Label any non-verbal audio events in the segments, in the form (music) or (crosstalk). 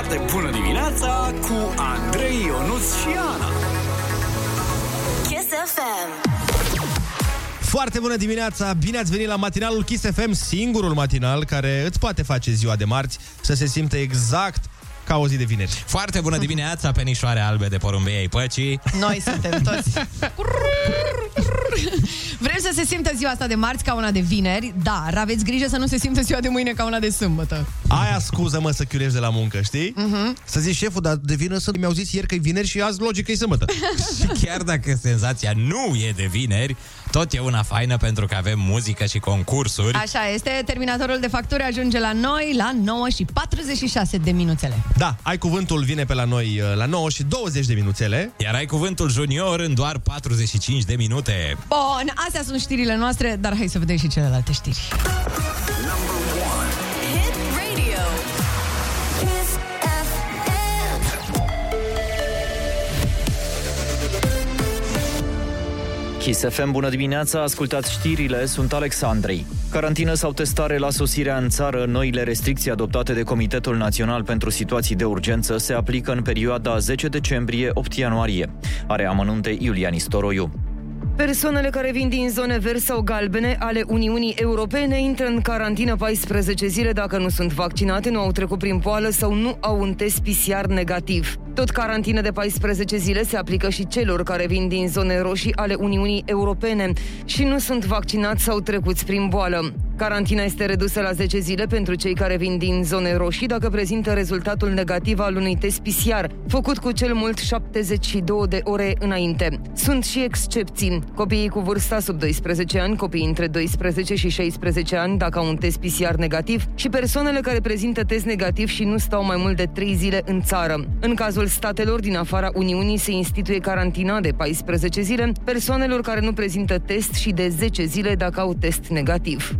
Foarte bună dimineața cu Andrei, Ionuț și Ana. Kiss FM. Foarte bună dimineața! Bine ați venit la matinalul Kiss FM, singurul matinal care îți poate face ziua de marți să se simtă exact ca o zi de vineri. Foarte bună dimineața, penișoare albe de porumbei ai păcii. Noi suntem toți. Vrem să se simtă ziua asta de marți ca una de vineri, dar aveți grijă să nu se simtă ziua de mâine ca una de sâmbătă. Aia scuză, mă, să chiulești de la muncă, știi? Mhm. Să zici, șeful, dar de vină să mi-au zis ieri că e vineri și azi logic că e sâmbătă. Și chiar dacă senzația nu e de vineri, tot e una faină pentru că avem muzică și concursuri. Așa este, terminatorul de facturi ajunge la noi la 9 și 46 de minuțele. Da, ai cuvântul, vine pe la noi uh, la 9 și 20 de minuțele. Iar ai cuvântul junior în doar 45 de minute. Bun, astea sunt știrile noastre, dar hai să vedem și celelalte știri. Hit Kiss FM, bună dimineața, ascultați știrile, sunt Alexandrei. Carantină sau testare la sosirea în țară, noile restricții adoptate de Comitetul Național pentru Situații de Urgență se aplică în perioada 10 decembrie-8 ianuarie. Are amănunte Iulian Istoroiu. Persoanele care vin din zone verzi sau galbene ale Uniunii Europene intră în carantină 14 zile dacă nu sunt vaccinate, nu au trecut prin poală sau nu au un test PCR negativ. Tot carantină de 14 zile se aplică și celor care vin din zone roșii ale Uniunii Europene și nu sunt vaccinați sau trecuți prin boală. Carantina este redusă la 10 zile pentru cei care vin din zone roșii dacă prezintă rezultatul negativ al unui test PCR, făcut cu cel mult 72 de ore înainte. Sunt și excepții. Copiii cu vârsta sub 12 ani, copiii între 12 și 16 ani dacă au un test PCR negativ și persoanele care prezintă test negativ și nu stau mai mult de 3 zile în țară. În cazul statelor din afara Uniunii se instituie carantina de 14 zile persoanelor care nu prezintă test și de 10 zile dacă au test negativ.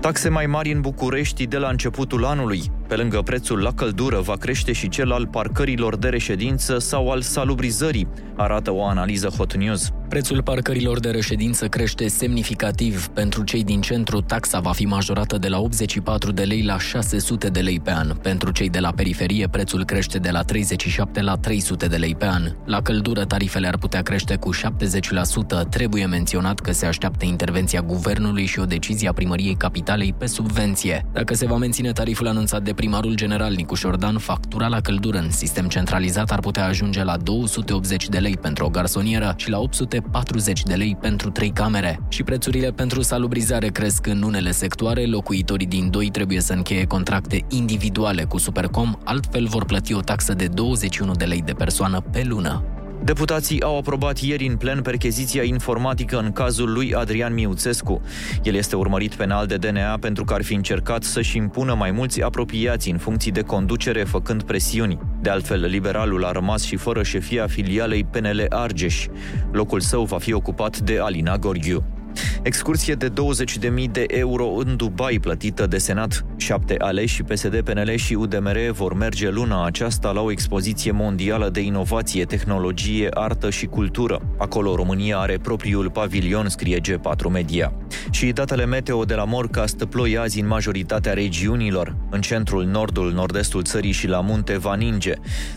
Taxe mai mari în București de la începutul anului. Pe lângă prețul la căldură va crește și cel al parcărilor de reședință sau al salubrizării, arată o analiză Hot News. Prețul parcărilor de reședință crește semnificativ. Pentru cei din centru, taxa va fi majorată de la 84 de lei la 600 de lei pe an. Pentru cei de la periferie, prețul crește de la 37 la 300 de lei pe an. La căldură, tarifele ar putea crește cu 70%. Trebuie menționat că se așteaptă intervenția guvernului și o decizie a primăriei capitalei pe subvenție. Dacă se va menține tariful anunțat de primarul general Nicuș Șordan, factura la căldură în sistem centralizat ar putea ajunge la 280 de lei pentru o garsonieră și la 840 de lei pentru trei camere. Și prețurile pentru salubrizare cresc în unele sectoare, locuitorii din doi trebuie să încheie contracte individuale cu Supercom, altfel vor plăti o taxă de 21 de lei de persoană pe lună. Deputații au aprobat ieri în plen percheziția informatică în cazul lui Adrian Miuțescu. El este urmărit penal de DNA pentru că ar fi încercat să-și impună mai mulți apropiați în funcții de conducere făcând presiuni. De altfel, liberalul a rămas și fără șefia filialei PNL Argeș. Locul său va fi ocupat de Alina Gorghiu. Excursie de 20.000 de euro în Dubai plătită de Senat. Șapte aleși PSD, PNL și UDMR vor merge luna aceasta la o expoziție mondială de inovație, tehnologie, artă și cultură. Acolo România are propriul pavilion, scrie G4 Media. Și datele meteo de la Morcast ploi azi în majoritatea regiunilor. În centrul, nordul, nord-estul țării și la munte va ninge.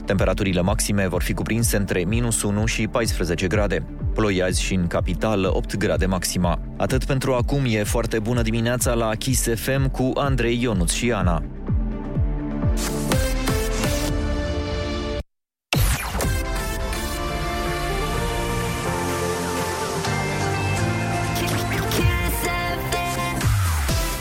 Temperaturile maxime vor fi cuprinse între minus 1 și 14 grade. Ploi azi și în capitală 8 grade maxima. Atât pentru acum e foarte bună dimineața la Kiss FM cu Andrei Ionuț și Ana.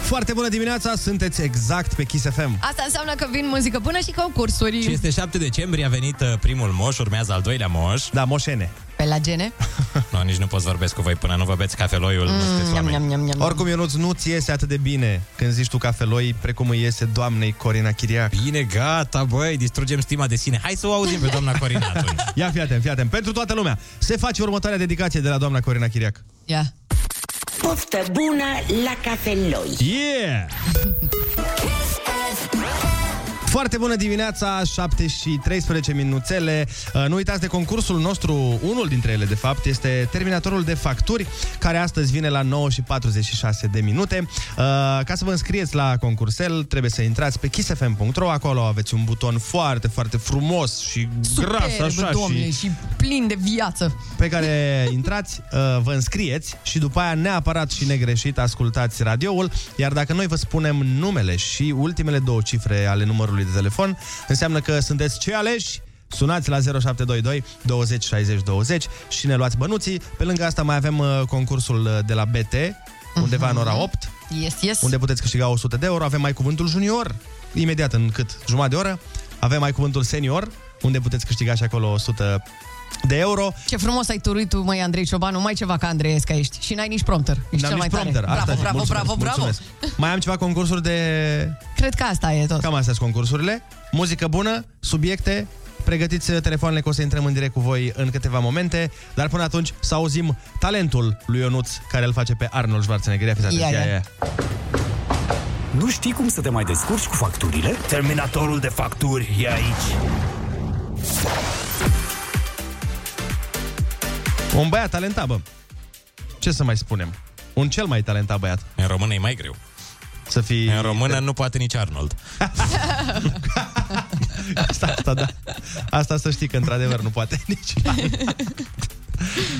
Foarte bună dimineața, sunteți exact pe Kiss FM. Asta înseamnă că vin muzică bună și concursuri. Și este 7 decembrie, a venit uh, primul moș, urmează al doilea moș. Da, moșene. Pe la gene. (laughs) No, nici nu pot să vorbesc cu voi până nu vă beți cafeloiul. nu sunteți Niam, oameni. niam, niam, niam. Oricum, Ionuț, nu-ți iese atât de bine când zici tu cafeloi, precum îi iese doamnei Corina Chiriac. Bine, gata, băi, distrugem stima de sine. Hai să o auzim pe doamna Corina atunci. (laughs) Ia fi atent, fi atent. Pentru toată lumea, se face următoarea dedicație de la doamna Corina Chiriac. Ia. Poftă bună la cafeloi! Yeah! (laughs) Foarte bună dimineața, 7 și 13 minuțele. Uh, Nu uitați de concursul nostru, unul dintre ele, de fapt, este terminatorul de facturi, care astăzi vine la 9 și 46 de minute. Uh, Ca să vă înscrieți la concursel, trebuie să intrați pe kissfm.ro, acolo aveți un buton foarte, foarte frumos și gras, Superb, așa, domne, și și plin de viață. pe care intrați, uh, vă înscrieți și după aia neapărat și negreșit ascultați radioul, iar dacă noi vă spunem numele și ultimele două cifre ale numărului de telefon, înseamnă că sunteți cei aleși Sunați la 0722 20 60 20 și ne luați bănuții. Pe lângă asta mai avem uh, concursul uh, de la BT, undeva în ora 8, Yes, yes. unde puteți câștiga 100 de euro. Avem mai cuvântul junior, imediat în cât? Jumătate de oră. Avem mai cuvântul senior, unde puteți câștiga și acolo 100 de euro. Ce frumos ai turuit tu, măi, Andrei Ciobanu, mai ceva ca Andreesca ești. Și n-ai nici prompter. Ești N-am cel mai nici tare. prompter. Bravo, Asta bravo, mulțumesc, bravo, bravo. mulțumesc. (laughs) Mai am ceva concursuri de... Cred că asta e tot. Cam astea sunt concursurile. Muzică bună, subiecte, pregătiți telefoanele că o să intrăm în direct cu voi în câteva momente, dar până atunci să auzim talentul lui Ionuț care îl face pe Arnold Schwarzenegger. Ia fiți atenți, Ia, ia, ia. ia. Nu știi cum să te mai descurci cu facturile? Terminatorul de facturi e aici. Un băiat talentat, bă. Ce să mai spunem? Un cel mai talentat băiat. În română e mai greu. Să fii... În română nu poate nici Arnold. (laughs) Asta, asta, da. Asta să știi că într-adevăr nu poate (laughs) nici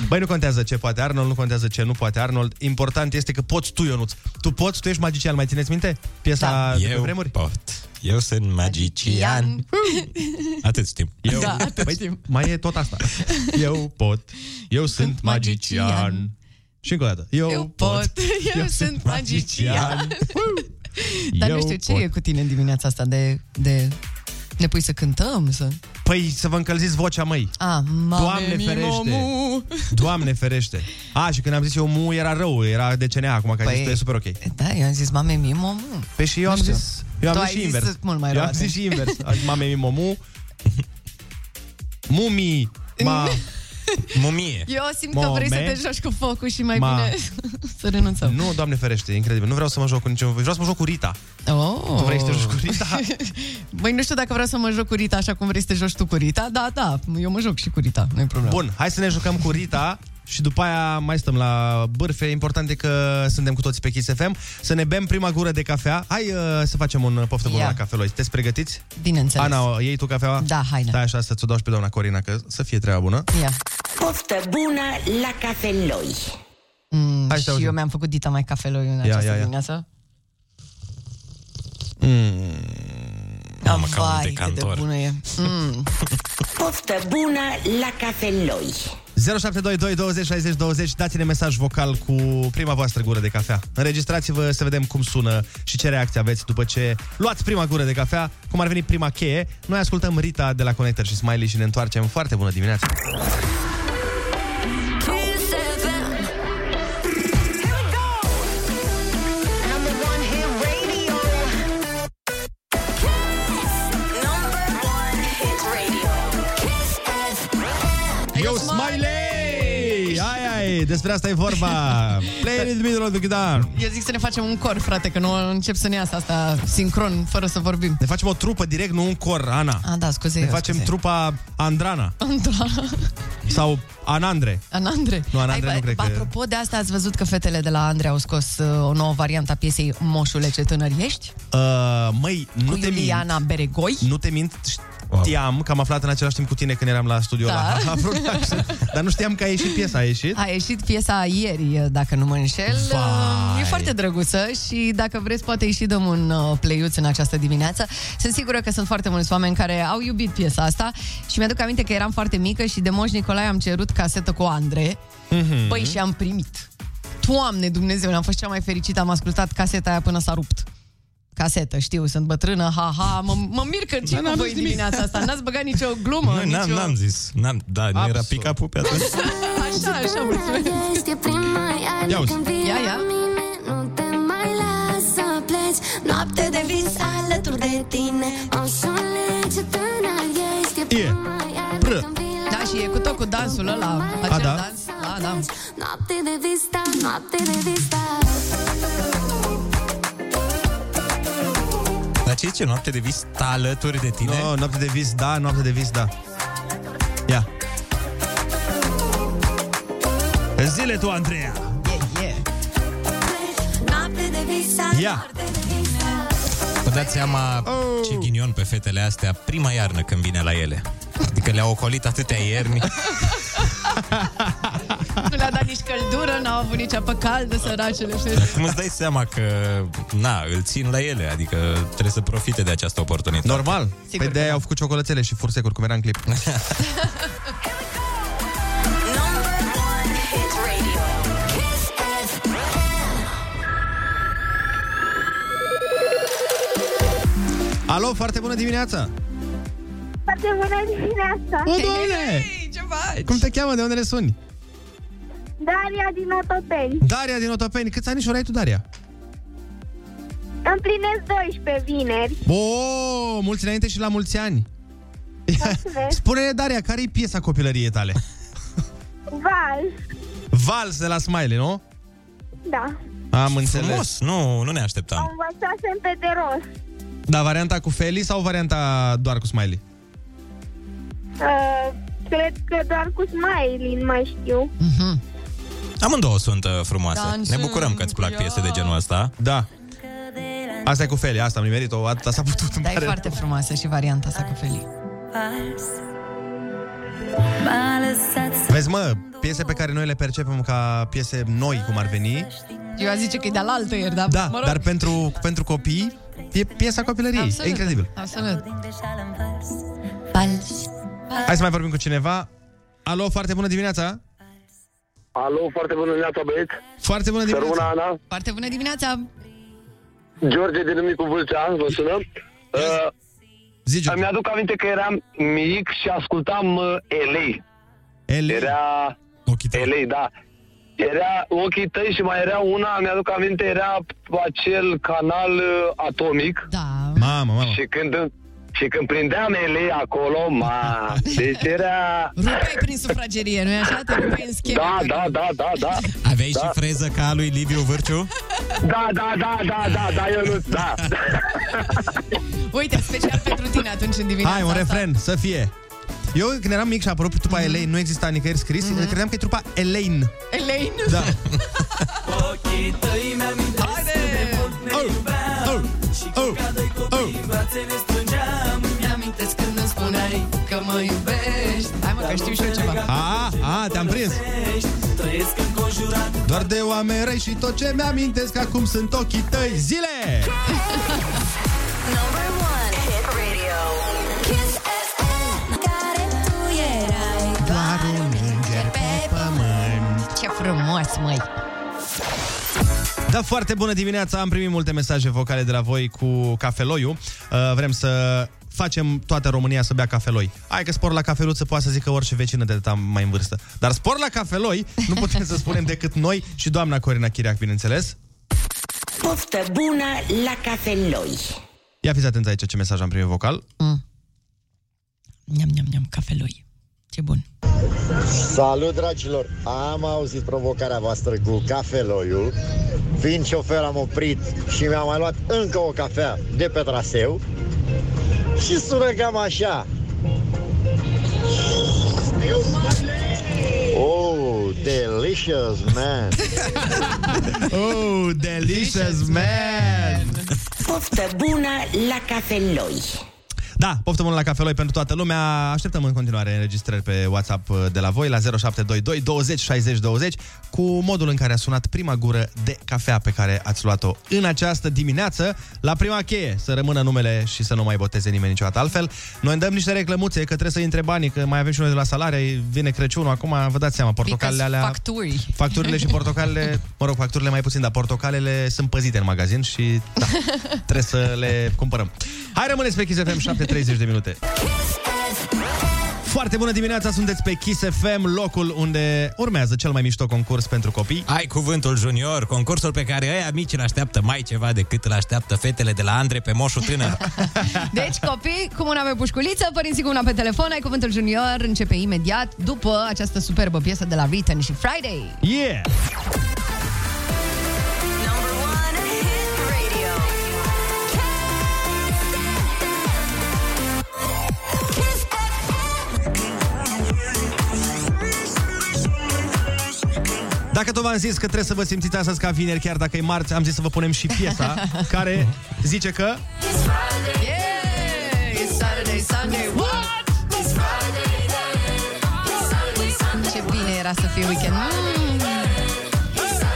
Băi, nu contează ce poate Arnold, nu contează ce nu poate Arnold. Important este că poți tu, Ionuț. Tu poți, tu ești magician. Mai țineți minte? Piesa Da. de pe Eu vremuri? pot. Eu sunt magician. Atât știm. Eu, Da, atât Băi, știm. mai e tot asta. Eu pot, eu sunt magician. magician. Și încă o dată. Eu, Eu pot, eu sunt magician. (laughs) Dar Eu nu știu, ce pot. e cu tine în dimineața asta de... de... Ne pui să cântăm, să... Păi să vă încălziți vocea, măi. A, mame, Doamne mi, ferește. momu. Doamne ferește. A, și când am zis eu mu, era rău, era de CNA acum, că ai Păi- zis tu, e super ok. Da, eu am zis mame, mi, momu. Păi și eu am Nu știu. zis, eu am Tu zis ai și zis invers. mult mai eu rău am zis atunci. și invers. Am zis, Mame, mi, momu. Mumi, ma, (laughs) Mumie. Eu simt că vrei să te Moment. joci cu focul și mai Ma. bine (laughs) să renunțăm. nu, Doamne ferește, incredibil. Nu vreau să mă joc cu niciun, vreau să mă joc cu Rita. Oh. Tu vrei să te joci cu Rita? (laughs) Băi, nu știu dacă vreau să mă joc cu Rita așa cum vrei să te joci tu cu Rita. Da, da, eu mă joc și cu Rita, nu-i problemă. Bun, hai să ne jucăm cu Rita și după aia mai stăm la bârfe. Important e că suntem cu toții pe Kiss FM. Să ne bem prima gură de cafea. Hai uh, să facem un poftă bună Ia. la cafeloi. Sunteți pregătiți? Bineînțeles. Ana, iei tu cafeaua? Da, haide. Da, așa, să-ți o dau și pe doamna Corina, că să fie treaba bună. Ia. Poftă bună la cafeloi! Mm, Hai să și auzim. eu mi-am făcut dita mai cafeloi în Ia, această ia, ia. dimineață. Mamă, ca un Vai, cât de decantor. bună e. Mm. Poftă bună la cafeloi! 0722 20 60 20 Dați-ne mesaj vocal cu prima voastră gură de cafea. Înregistrați-vă să vedem cum sună Și ce reacție aveți după ce luați prima gură de cafea Cum ar veni prima cheie. Noi ascultăm Rita de la Connector și Smiley Și ne întoarcem foarte bună dimineața Ai, ai, despre asta e vorba (laughs) Play it in the middle of the guitar Eu zic să ne facem un cor, frate, că nu încep să ne iasă asta sincron, fără să vorbim. Ne facem o trupă direct, nu un cor, Ana A, da, scuze Ne eu, facem scuze. trupa Andrana Andrana. Sau Anandre Anandre. Nu, Anandre Ai, nu cred că- Apropo de asta, ați văzut că fetele de la Andre au scos uh, o nouă variantă a piesei Moșule ce tânăr ești? uh, Măi, nu cu te mint Iuliana Beregoi. Nu te mint, știam că am aflat în același timp cu tine când eram la studio Da. (laughs) la Ha Production, dar nu știam că a ieșit piesa, a ieșit? A ieșit piesa ieri, dacă nu mă înșel. Vai. E foarte drăguță și dacă vreți poate îi și dăm un uh, play în această dimineață. Sunt sigură că sunt foarte mulți oameni care au iubit piesa asta și mi-aduc aminte că eram foarte mică și de Moș Nicolae am cerut casetă cu Andre. Mm-hmm. Băi, și am primit. Doamne Dumnezeu, am fost cea mai fericită, am ascultat caseta aia până s-a rupt. Casetă, știu, sunt bătrână, ha-ha, mă, mă mir că ce n-am cu voi zis nimic. dimineața asta, n-ați băgat nicio glumă, Nu, n-am, nicio... n-am zis. N-am, da, nu era Absolut. pick-up-ul pe atunci. (laughs) Așa, așa, mulțumesc. Ești prima iarnă Ia uzi. când vii Ia, la ia. mine Nu te mai las să pleci Noapte de vis alături de tine Moșule, ce tânăr ești E prima iarnă Pră. când vii la Da, și e cu tot cu dansul ăla, acel da? dans. Da, da. Noapte de vista, noapte de vista Dar Ce zice? Noapte de vis sta alături de tine? No, noapte de vis, da, noapte de vis, da. Ia. Zile tu, Andreea! Yeah, yeah. Noapte de vis Ia! Vă dați seama Oh. ce ghinion pe fetele astea prima iarnă când vine la ele. Adică le-au ocolit atâtea ierni. (laughs) Nu le-a dat nici căldură, n-au avut nici apă caldă, săracele. Dar (laughs) cum îți dai seama că, na, îl țin la ele, adică trebuie să profite de această oportunitate. Normal. Sigur Pe că de da. au făcut ciocolățele și fursecuri, cum era în clip. Number one hit radio. Kiss (laughs) FM. Alo, foarte bună dimineața! Foarte bună dimineața! O, doamne! Hei, ce faci? Cum te cheamă? De unde ne suni? Daria din Otopeni. Daria din Otopeni. Câți anișori ai tu, Daria? Împlinesc 12 vineri. O, mulți înainte și la mulți ani. Mulțumesc. (laughs) Spune-ne, Daria, care e piesa copilăriei tale? Val. Vals de la Smiley, nu? Da. Am înțeles. Frumos, nu, nu ne Am așteptam. învățasem pe de rost. Da, varianta cu Feli sau varianta doar cu Smiley? Uh, cred că doar cu smiley, nu mai știu. Mhm. Amândouă sunt uh, frumoase. Dansăm ne bucurăm că îți plac cu piese de ea. genul ăsta. Da. Asta e cu Feli, asta am nimerit-o, atâta s-a putut. îmi Da, e pare foarte frumoasă și varianta asta cu Feli. Vezi, mă, piese pe care noi le percepem ca piese noi, cum ar veni. Eu aș zice că e de-al altă ieri, dar Da, mă rog. dar pentru, pentru copii e piesa copilăriei. Absolut, E incredibil. Absolut. Vals. Hai să mai vorbim cu cineva. Alo, foarte bună dimineața! Alo, foarte bună dimineața, băieți. Foarte bună Să rămână dimineața! Ana. Foarte bună dimineața! George din Micu Vâlcea, vă sună. Uh, Zici, îmi aduc aminte că eram mic și ascultam uh, LA. Ele... Era Ochii tăi. LA, da. Era ochii tăi și mai era una, mi-aduc aminte, era acel canal uh, atomic. Da. Mamă, mamă. Și când, și când prindeam LA acolo, ma, (laughs) deci era... Rupeai prin sufragerie, nu-i așa? Te rupeai în scheme. Da, da, da, da, da. Aveai Da. și freză ca a lui Liviu Vârciu? Da, da, da, da, da, da, eu nu, da. (laughs) Uite, special pentru tine atunci în dimineața Hai, un asta. refren, să fie. Eu, când eram mic și a apărut trupa Elaine, nu exista nicăieri scris, credeam că e trupa Elaine. Elaine. Da. (laughs) Haide! Oh, oh, oh, oh. Că mă iubești Hai mă, că știu și eu ceva A, a, te-am prins. Doar de oameni răi și tot ce mi-amintesc acum sunt ochii tăi. Zile! Number one hit radio. Kiss FM. Care tu erai Doar un înger pe pământ. Ce frumos, măi Da, foarte bună dimineața. Am primit multe mesaje vocale de la voi cu cafeloiul. Uh, vrem să facem toată România să bea cafeloi. Hai că spor la cafeluță poate să zică orice vecină de ta mai în vârstă. Dar spor la cafeloi nu putem să spunem decât noi și doamna Corina Chiriac, bineînțeles. Poftă bună la cafeloi. Ia fiți atenți aici ce mesaj am primit vocal. Niam, niam, niam, cafeloi Ce bun Salut, dragilor! Am auzit provocarea voastră cu cafeloiul. Fiind șofer, am oprit și mi-am mai luat încă o cafea de pe traseu. Și sună cam așa. Oh, delicious, man! Oh, delicious man! Poftă bună la cafeloi. Da, poftă bună la cafeloi pentru toată lumea. Așteptăm în continuare înregistrări pe WhatsApp uh, de la voi la 0722 20 60 20 cu modul în care a sunat prima gură de cafea pe care ați luat-o în această dimineață la prima cheie, să rămână numele și să nu mai boteze nimeni niciodată altfel. Noi îmi dăm niște reclămuțe că trebuie să intre banii, că mai avem și noi de la salarii, vine Crăciunul, acum vă dați seama, portocalele alea... Facturi Facturile și portocalele, mă rog, facturile mai puțin, dar portocalele sunt păzite în magazin și da, (laughs) trebuie să le cumpărăm. Hai, rămâneți pe Kiss FM 7.30 de minute. Foarte bună dimineața, sunteți pe Kiss FM, locul unde urmează cel mai mișto concurs pentru copii. Ai cuvântul junior, concursul pe care ăia mici îl așteaptă mai ceva decât îl așteaptă fetele de la Andre pe moșul tânăr. (laughs) Deci, copii, cu mâna pe pușculiță, părinții cu una pe telefon, ai cuvântul junior, începe imediat după această superbă piesă de la Written și Friday. Yeah! Dacă tot v-am zis că trebuie să vă simțiți astăzi ca vineri, chiar dacă e marți, am zis să vă punem și piesa (laughs) care zice că... Yeah, it's Saturday, Sunday, what? Ce bine era să fie weekend. Mm.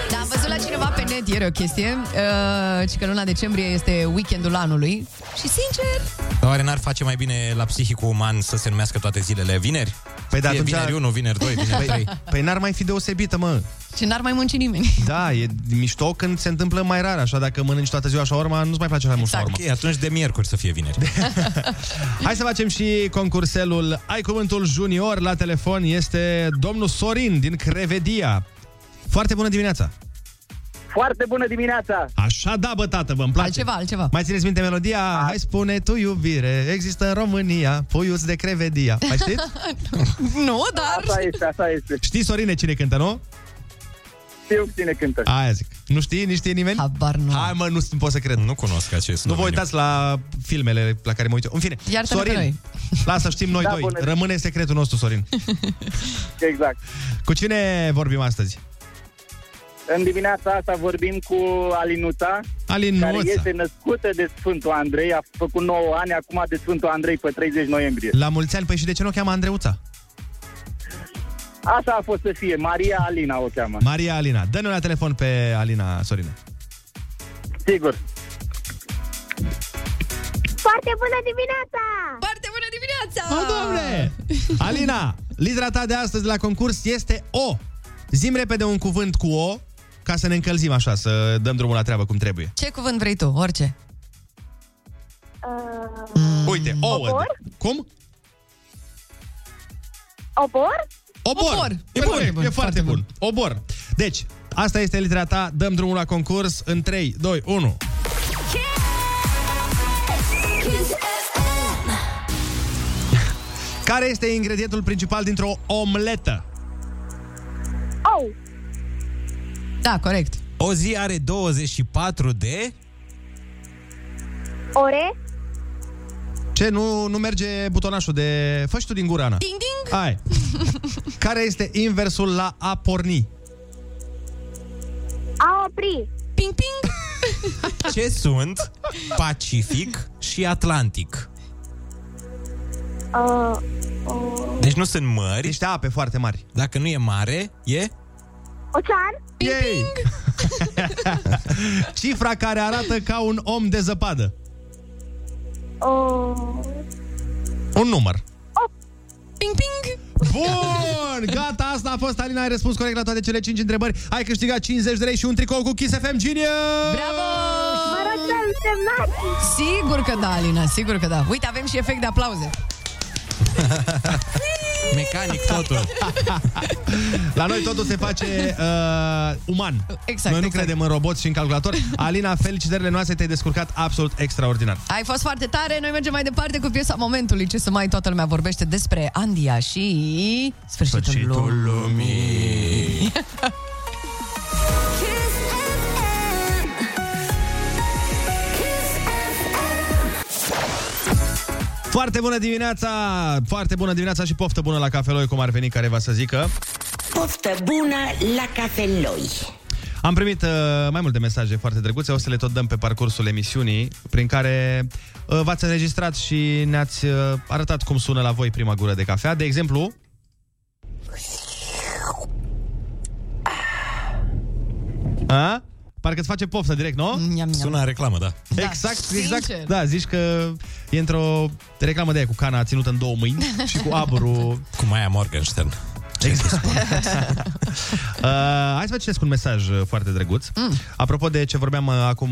Da, am văzut la cineva pe net ieri o chestie, uh, ci că luna decembrie este weekendul anului și sincer, Oare n-ar face mai bine la psihicul uman să se numească toate zilele vineri? Păi da, Fie atunci- vineri 1, vineri 2, vineri 3. Păi, păi n-ar mai fi deosebită, mă. și n-ar mai munci nimeni. (laughs) Da, e mișto când se întâmplă mai rar, așa dacă mănânci toată ziua shawarma, nu-ți mai place mai mult Exact. shawarma. Ok, atunci de miercuri să fie vineri. (laughs) (laughs) Hai să facem și concurselul Ai Cuvântul Junior la telefon este domnul Sorin din Crevedia. Foarte bună dimineața! Foarte bună dimineața! Așa da, bă, tată, vă place. Altceva, altceva. Mai țineți minte melodia? Hai spune tu iubire, există în România, puiuț de Crevedia. Mai știți? (laughs) nu, dar... Asta este, asta este. Știi, Sorine, cine cântă, nu? Știu cine cântă. Aia zic. Nu știi? Nici știe nimeni? Habar nu. Hai, mă, nu nu pot să cred. Nu cunosc acest Nu vă domeniu. uitați la filmele la care mă uit eu. În fine, Iartă-ne pe Sorin, noi. (laughs) lasă, știm noi Da, doi. bună. Rămâne secretul nostru, Sorin. Exact. Cu cine vorbim astăzi? În dimineața asta vorbim cu Alinuța, Alinuța. care este născută de Sfântul Andrei, a făcut 9 ani acum de Sfântul Andrei pe 30 noiembrie. La mulți ani, păi și de ce nu o cheamă Andreuța? Așa a fost să fie, Maria Alina o cheamă. Maria Alina. Dă-ne la telefon pe Alina, Sorine. Sigur. Foarte bună dimineața! Foarte bună dimineața! O, doamne! Alina, litera ta de astăzi la concurs este O. Zim repede un cuvânt cu O, ca să ne încălzim așa, să dăm drumul la treabă cum trebuie. Ce cuvânt vrei tu? Orice. Uh, Uite, ouă. Obor? Cum? obor? Obor. Obor. E, Foarte bun, bun, e foarte foarte bun. Obor. Deci, asta este litera ta, dăm drumul la concurs în 3, 2, 1. Care este ingredientul principal dintr-o omletă? Oh, Da, corect. O zi are 24 de... ore? Ce, nu, nu merge butonașul de... Fă și tu din gură, Ana. Ding, ding! Hai. (laughs) Care este inversul la a porni? A opri? Ping, ping! (laughs) Ce sunt Pacific și Atlantic? Uh, uh, Deci nu sunt mări. Niște ape foarte mari. Dacă nu e mare, e... ocean? Ping, Yay! ping! (laughs) Cifra care arată ca un om de zăpadă. Uh, Un număr. Ping, ping! Bun! Gata, asta a fost Alina, ai răspuns corect la toate cele 5 întrebări. Ai câștigat 50 de lei și un tricou cu Kiss FM Genius! Bravo! mă rog să însemnați! Sigur că da, Alina, sigur că da. Uite, avem și efect de aplauze. (laughs) Mecanic totul. (laughs) La noi totul se face uh, uman. Exact, Noi nu exact. credem în roboți și în calculator. Alina, felicitările noastre, te-ai descurcat absolut extraordinar. Ai fost foarte tare, noi mergem mai departe cu piesa momentului. Ce să mai toată lumea vorbește despre Andia și sfârșitul, Sfârșitul lumii. (laughs) Foarte bună dimineața! Foarte bună dimineața și poftă bună la cafeloi, cum ar veni careva să zică. Poftă bună la cafeloi. Am primit uh, mai multe mesaje foarte drăguțe, o să le tot dăm pe parcursul emisiunii, prin care uh, v-ați înregistrat și ne-ați uh, arătat cum sună la voi prima gură de cafea. De exemplu... A? Parcă îți face poftă direct, nu? Miam, miam. Sună a reclamă, da. Da, exact, sincer. exact. Da, zici că e într-o reclamă de aia cu cana ținută în două mâini (laughs) și cu aburul Cu Maia Morgenstern. Exact. (laughs) uh, hai să vă citesc un mesaj uh, foarte drăguț. Mm. Apropo de ce vorbeam uh, acum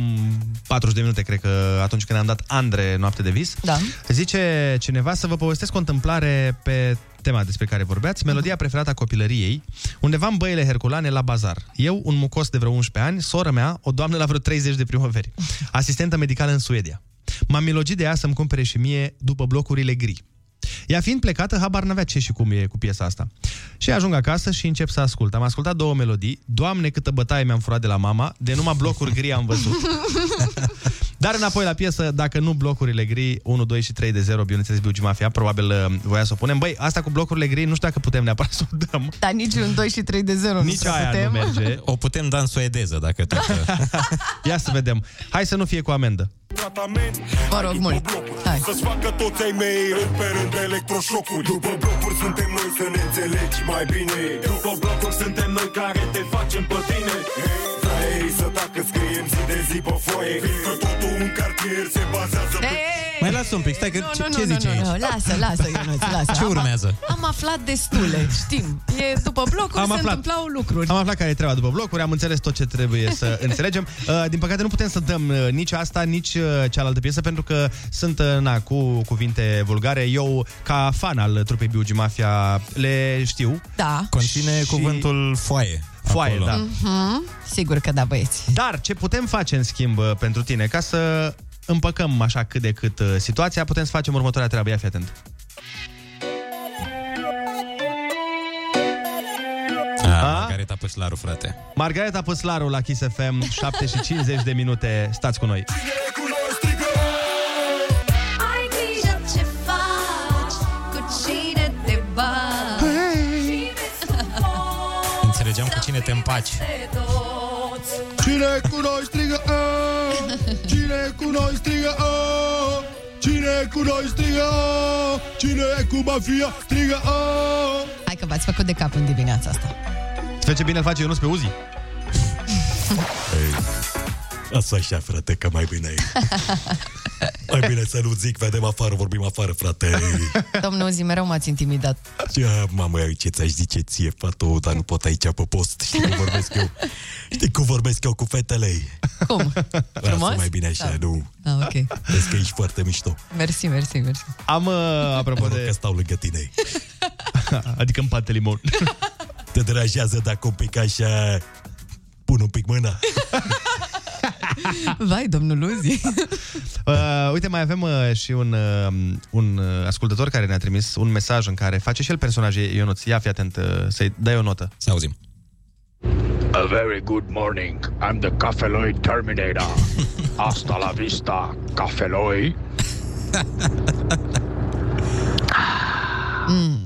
40 de minute, cred că atunci când am dat Andre noapte de vis, Da. zice cineva să vă povestesc o întâmplare pe tema despre care vorbeați, melodia preferată a copilăriei, undeva în băile Herculane la bazar. Eu, un mucos de vreo 11 ani, sora mea, o doamnă la vreo 30 de primăveri, asistentă medicală în Suedia. M-am milogit de ea să-mi cumpere și mie după blocurile gri. Ea fiind plecată, habar n-avea ce și cum e cu piesa asta. Și ajung acasă și încep să ascult. Am ascultat două melodii. Doamne, câtă bătaie mi-am furat de la mama, de numai blocuri gri am văzut. (laughs) Dar înapoi la piesă, dacă nu blocurile gri, 1, 2 și 3 de 0, bineînțeles, Biugi Mafia, probabil uh, voia să o punem. Băi, asta cu blocurile gri, nu știu dacă putem neapărat să o dăm. Dar nici un 2 și 3 de 0 Nici aia putem. nu merge. O putem da în suedeză, dacă tot... (laughs) Ia să vedem. Hai să nu fie cu amendă. Mă rog, mult. Hai. Să-ți facă toți ai mei rând pe rând electroșocuri După blocuri suntem noi să ne înțelegi mai bine După blocuri suntem noi care te facem pe tine Vrei să dacă scriem zi de zi pe foaie. Că totul un cartier se bazează pe... Mai lasă un pic, stai că Nu, ce, nu, ce nu, zice nu, aici? nu, lasă, lasă, Ionuț, lasă. Ce Am- urmează? Am aflat destule, știm. E după blocuri Am se aflat. întâmplau lucruri. Am aflat care e treaba după blocuri, am înțeles tot ce trebuie să (laughs) înțelegem. Uh, din păcate nu putem să dăm uh, nici asta, nici uh, cealaltă piesă, pentru că sunt uh, na, cu cuvinte vulgare. Eu, ca fan al trupei Biugi Mafia, le știu. Da. Conține Și- cuvântul foaie. Foaie, acolo. da. Mhm, Sigur că da, băieți. Dar ce putem face, în schimb, uh, pentru tine, ca să împăcăm așa cât de cât uh, situația, putem să facem următoarea treabă. Ia fi atent. Ah, Margareta Păslaru, frate. Margareta Păslaru la Kiss FM, 7 (laughs) și 50 de minute. Stați cu noi. Ai grijă ce faci Cu cine te bagi Înțelegeam cu cine te împaci. Cine cu noi strigă A? Cine cu noi strigă A? Cine cu noi strigă A? Cine cu mafia strigă A? Hai că v-ați făcut de cap în dimineața asta. Îți face bine, îl face Ionuț pe Uzi. (laughs) Asta așa, frate, că mai bine (laughs) Mai bine să nu zic, vedem afară, vorbim afară, frate Domnul Zi, mereu m-ați intimidat. Ce, mamă, ce ți-aș zice ție, fată, dar nu pot aici pe post Știi cum vorbesc eu? Știi cum vorbesc eu cu fetele? Cum? Frumos? Lasă mai bine așa, Da. nu Ah, ok. Vezi că ești foarte mișto Mersi, mersi, mersi. Am, uh, apropo Mă rog de... că stau lângă tine (laughs) adică în pate limon. Te deranjează dacă un pic așa Pun un pic mâna (laughs) Vai, domnul Uzi. (laughs) Uh, uite, mai avem uh, și un, uh, un uh, ascultător care ne-a trimis un mesaj în care face și el personaje Ionuț. Ia fi atent uh, să-i dai o notă. Să auzim. A very good morning. I'm the Cafeloi Terminator. (laughs) Hasta la vista, Cafeloi. (laughs)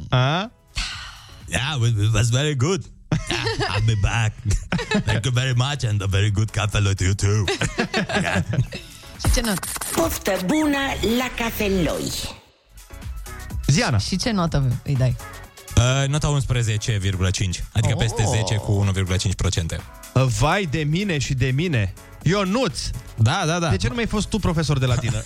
A? Yeah, it was very good. Yeah, (laughs) I'll be back. Thank you very much and a very good cafelă to you too. (laughs) Și ce notă? Poftă bună la cafeloi. Ziana. Și ce notă îi dai? Uh, nota 11,5. Adică Oh. peste 10 cu 1,5%. Uh, Vai de mine și de mine. Ionuț! Da, da, da. De ce nu mai fost tu profesor de latină? (laughs)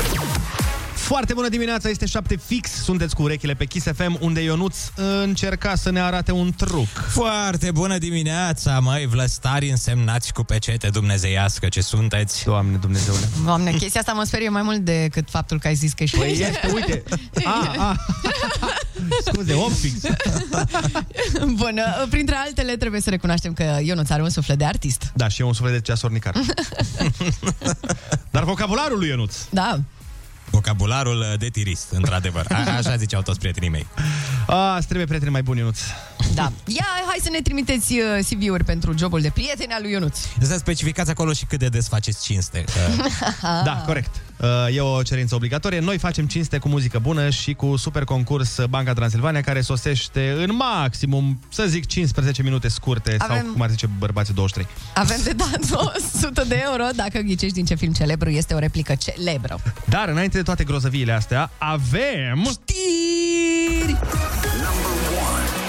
Foarte bună dimineața, este 7 fix, sunteți cu urechile pe Kiss FM, unde Ionuț încerca să ne arate un truc. Foarte bună dimineața, măi, vlăstari însemnați cu pecete dumnezeiască ce sunteți. Doamne Dumnezeule. Doamne, chestia asta mă sperie mai mult decât faptul că ai zis că ești... Păi este, uite. A, (laughs) a. Scuze, om fix. Bun, printre altele trebuie să recunoaștem că Ionuț are un suflet de artist. Da, și eu un suflet de ceasornicar. (laughs) Dar vocabularul lui Ionuț. Da. Vocabularul de tirist, într-adevăr. A- așa ziceau toți prietenii mei. A, îți trebuie prieteni mai buni, Ionuț. Da. Ia, hai să ne trimiteți uh, CV-uri pentru jobul de prieten al lui Ionuț. Să specificați acolo și cât de des faceți cinste. Că... (laughs) Da, corect. Uh, E o cerință obligatorie. Noi facem cinste cu muzică bună și cu super concurs Banca Transilvania, care sosește în maximum, să zic, 15 minute scurte Avem- sau, cum ar zice bărbații, 23. Avem de dat 100 de euro dacă ghicești din ce film celebru este o replică celebră. Dar, înainte de toate grozăviile astea, avem... Știri! Hit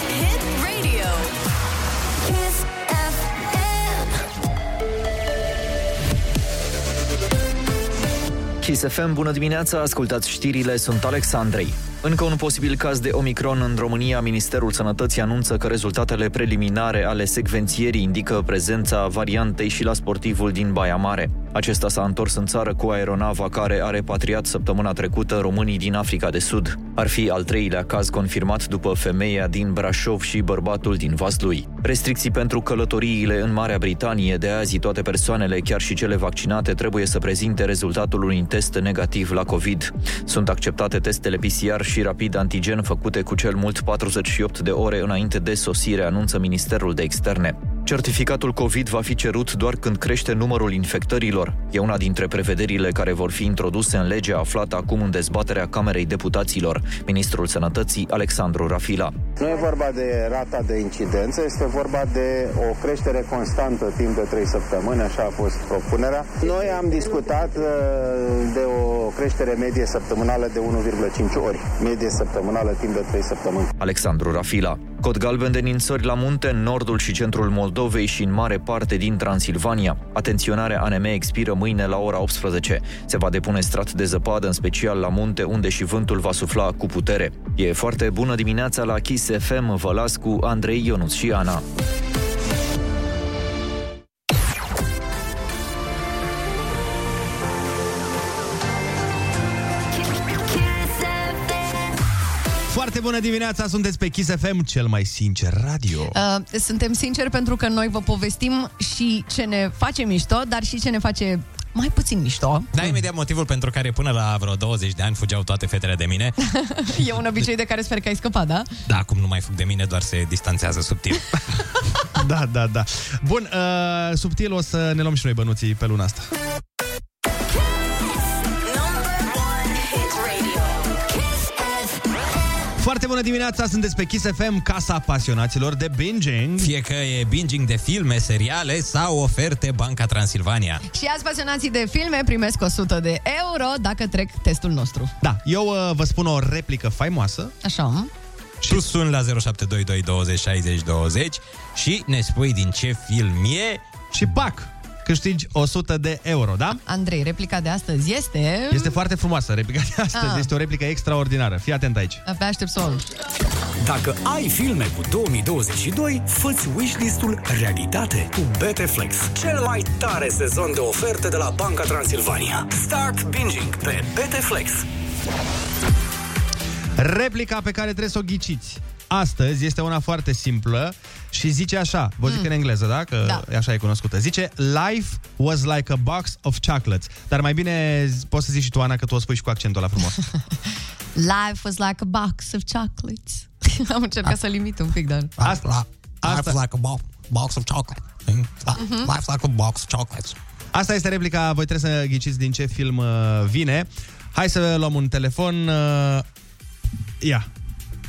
Kiss FM, bună dimineața, ascultați știrile, sunt Alexandrei. Încă un posibil caz de Omicron în România, Ministerul Sănătății anunță că rezultatele preliminare ale secvențierii indică prezența variantei și la sportivul din Baia Mare. Acesta s-a întors în țară cu aeronava care a repatriat săptămâna trecută românii din Africa de Sud. Ar fi al treilea caz confirmat după femeia din Brașov și bărbatul din Vaslui. Restricții pentru călătoriile în Marea Britanie de azi toate persoanele, chiar și cele vaccinate, trebuie să prezinte rezultatul unui test negativ la COVID. Sunt acceptate testele PCR și rapid antigen făcute cu cel mult 48 de ore înainte de sosire, anunță Ministerul de Externe. Certificatul COVID va fi cerut doar când crește numărul infectărilor. E una dintre prevederile care vor fi introduse în legea aflată acum în dezbaterea Camerei Deputaților. Ministrul Sănătății, Alexandru Rafila. Nu e vorba de rata de incidență, este vorba de o creștere constantă timp de 3 săptămâni, așa a fost propunerea. Noi am discutat uh, de o creștere medie săptămânală de 1,5 ori, medie săptămânală timp de 3 săptămâni. Alexandru Rafila. Cod galben de nințări la munte în nordul și centrul Moldovei și în mare parte din Transilvania. Atenționarea ANM expiră mâine la ora 18. Se va depune strat de zăpadă, în special la munte, unde și vântul va sufla cu putere. E foarte bună dimineața la Kiss FM, vă las cu Andrei Ionuț și Ana. Bună dimineața, sunteți pe Kiss FM, cel mai sincer radio. Uh, suntem sinceri pentru că noi vă povestim și ce ne face mișto, dar și ce ne face mai puțin mișto. Da, imediat motivul pentru care până la vreo 20 de ani fugeau toate fetele de mine. (laughs) e un obicei de care sper că ai scăpat, da? Da, acum nu mai fug de mine, doar se distanțează subtil. (laughs) (laughs) Da, da, da. Bun, uh, subtil o să ne luăm și noi bănuții pe luna asta. Foarte bună dimineața, sunteți pe Kiss FM, casa pasionaților de binging. Fie că e binging de filme, seriale sau oferte Banca Transilvania. Și azi pasionații de filme primesc 100 de euro dacă trec testul nostru. Da, eu uh, vă spun o replică faimoasă. Așa. Tu suni la 0722 20 60 20 și ne spui din ce film e și pac! Câștigi 100 de euro, da? Andrei, replica de astăzi este... Este foarte frumoasă replica de astăzi, Ah. este o replică extraordinară. Fii atent aici. Abia aștept să o aud. Dacă ai filme cu 2022, fă-ți wishlist-ul realitate cu BTFlex. Cel mai tare sezon de oferte de la Banca Transilvania. Start binging pe BTFlex. Replica pe care trebuie să o ghiciți astăzi este una foarte simplă și zice așa, vă zic Mm. în engleză, da? Că Da. așa e cunoscută. Zice, life was like a box of chocolates. Dar mai bine z- poți să zici și tu, Ana, că tu o spui și cu accentul la frumos. (laughs) Life was like a box of chocolates. (laughs) Am încercat să limit un pic, dar... Asta, Life is like a bo- box of chocolate. Mhm. Life is like a box of chocolates. Asta este replica, voi trebuie să ghiciți din ce film uh, vine. Hai să luăm un telefon. Uh, ia.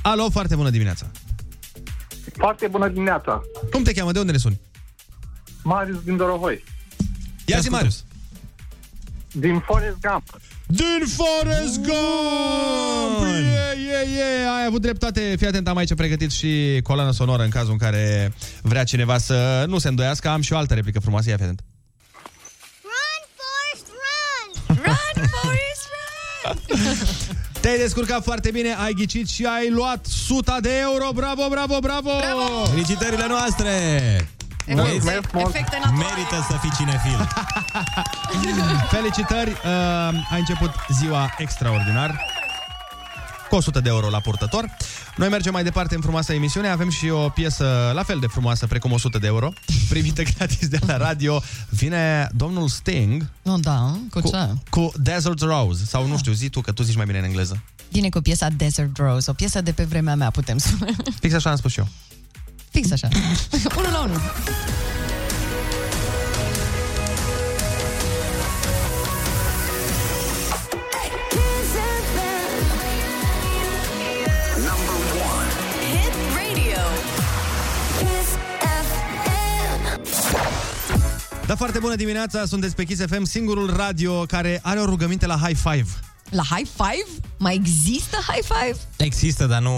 Alo, foarte bună dimineața. Foarte bună dimineața. Cum te cheamă? De unde ne suni? Marius din Dorohoi. Ia zi, Marius. Din Forest Gump. Din Forest Gump! Yeah, yeah, yeah. Ai avut dreptate. Fii atent, am aici pregătit și coloană sonoră în cazul în care vrea cineva să nu se îndoiască. Am și o altă replică frumoasă. Ia, fii atent. Run, Forrest, (laughs) Te-ai descurcat foarte bine, ai ghicit și ai luat 100 de euro. Bravo, bravo, bravo! bravo! Felicitările noastre! Efecte, efecte naturale. Merită să fii cinefil. (laughs) Felicitări! Uh, ai început ziua extraordinar cu 100 de euro la purtător. Noi mergem mai departe în frumoasa emisiune. Avem și o piesă la fel de frumoasă, precum 100 de euro, (laughs) primită gratis de la radio. Vine domnul Sting Nu, da, cu cu, ce? cu Desert Rose. Sau nu știu, zi tu, că tu zici mai bine în engleză. Vine cu piesa Desert Rose, o piesă de pe vremea mea, putem spune. Fix așa am spus și eu. Fix așa. (laughs) unul la unul. Da, foarte bună dimineața, sunteți pe Kiss FM, singurul radio care are o rugăminte la high five. La high five? Mai există high five? Există, dar nu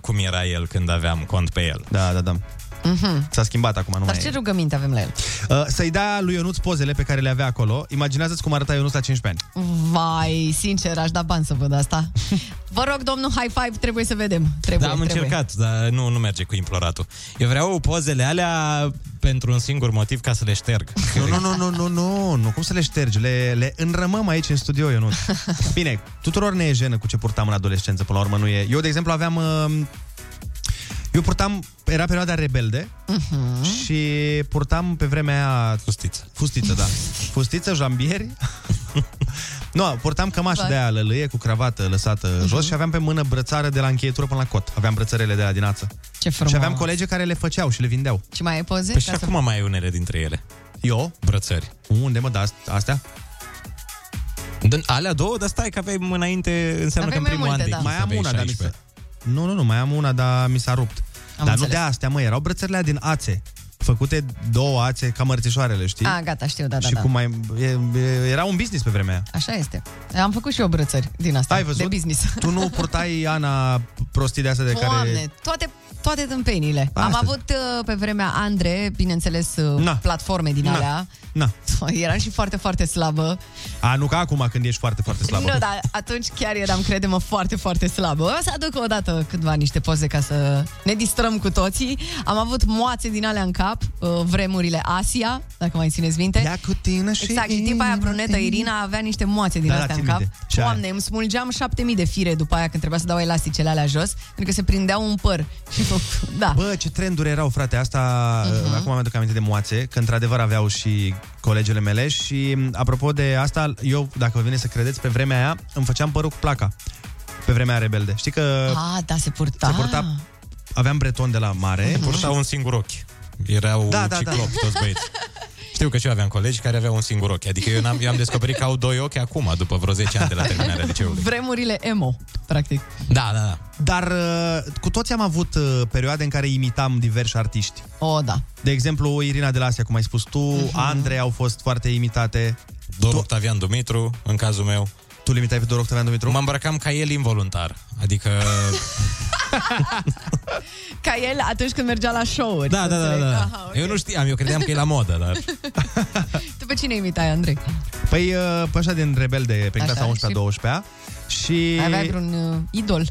cum era el când aveam cont pe el. Da, da, da. Mhm. S-a schimbat acum, nu Dar mai ce e. rugăminte avem la el? Uh, să-i dea lui Ionuț pozele pe care le avea acolo. Imaginează-ți cum arăta Ionuț la 15 ani. Vai, sincer, aș da bani să văd asta. (laughs) Vă rog, domnul high five, trebuie să vedem. Trebuie, Da, am trebuie. încercat, dar nu, nu merge cu imploratul. Eu vreau pozele alea pentru un singur motiv, ca să le șterg. Nu, nu, nu, nu, nu, nu, nu, cum să le ștergi? Le, le înrămăm aici în studio, eu nu. (laughs) Bine, tuturor ne e jenă cu ce purtam în adolescență, până la urmă nu e. Eu, de exemplu, aveam... uh, Eu purtam, era perioada rebelde Mhm. și purtam pe vremea aia... Fustiță. Fustiță, da. (laughs) Fustiță, jambieri. (laughs) nu, purtam cămașă Vai. de aia lălâie cu cravată lăsată Mhm. jos și aveam pe mână brățară de la încheietură până la cot. Aveam brățărele de la dinață. Ce frumos. Și aveam colegi care le făceau și le vindeau. Și mai ai poze? Păi și Ca să- acum mai ai unele dintre ele. Eu? Brățări. Unde mă, da, astea? Din alea două, dar stai că aveai înainte, înseamnă Aveai că în mai primul multe, an de da. Mai am aveai una, dar mi 16. se... Nu, nu, nu, mai am una, dar mi s-a rupt. Am dar înțeles. nu de astea, mă, erau brățările alea din ațe. Făcute două ațe ca mărțișoarele, știi? A, gata, știu, da, da, și da. cum mai... E, e, era un business pe vremea aia. Așa este. Am făcut și eu brățări din asta, Ai văzut? de business. Tu nu purtai, Ana, prostii de astea de Doamne, care... toate, toate tâmpenile. Asta. Am avut uh, pe vremea Andre, bineînțeles, uh, Na. platforme din Na. alea. Na. (laughs) Eram și foarte, foarte slabă. A, nu ca acum când ești foarte, foarte slabă. Nu, dar atunci chiar eram, crede-mă, foarte, foarte slabă. O să aduc o dată câtva niște poze ca să ne distrăm cu toții. Am avut moațe din alea în cap, uh, vremurile Asia, dacă mai țineți minte. Ia cu tine și Exact, și tipa aia brunetă, Irina, avea niște moațe din Da, da, astea în țin cap. minte. Și aia. Doamne, îmi smulgeam 7000 de fire după aia când trebuia să dau elasticele alea jos, pentru că se prindeau în păr. Și, (laughs) (laughs) da. Bă, ce trenduri erau, frate, asta, uh-huh. acum mi-aduc aminte de moațe, că într-adevăr aveau și colegele mele și, m, apropo de asta, eu, dacă vă vine să credeți, pe vremea aia îmi făceam părul cu placa. Pe vremea aia rebelde. Știi că Ah, da, se purta. se purta, aveam breton de la mare. Purtau un singur ochi. Erau Da, da, da, da. ciclopi, toți băieți. (laughs) Știu că și eu aveam colegi care aveau un singur ochi. Adică eu, n-am, eu am descoperit că au doi ochi acum, după vreo 10 ani de la terminarea liceului. Vremurile emo, practic. Da, da, da. Dar uh, cu toți am avut uh, perioade în care imitam diversi artiști. O, da. De exemplu, Irina de la Asia, cum ai spus tu, uh-huh. Andre au fost foarte imitate. Dor Octavian Dumitru, în cazul meu. Tu limitai pe Dor Octavian Dumitru? Mă îmbrăcam ca el involuntar. Adică... (laughs) Ca el atunci când mergea la show-uri. Da, da, da, înțeleg. da. Aha, ok. Eu nu știam, eu credeam că e la modă, dar... (laughs) Tu pe cine imitai, Andrei? Păi, uh, pe așa din rebelde, pe Așa, clasa 11-a, 12-a. Și... Aveai vreun uh, idol?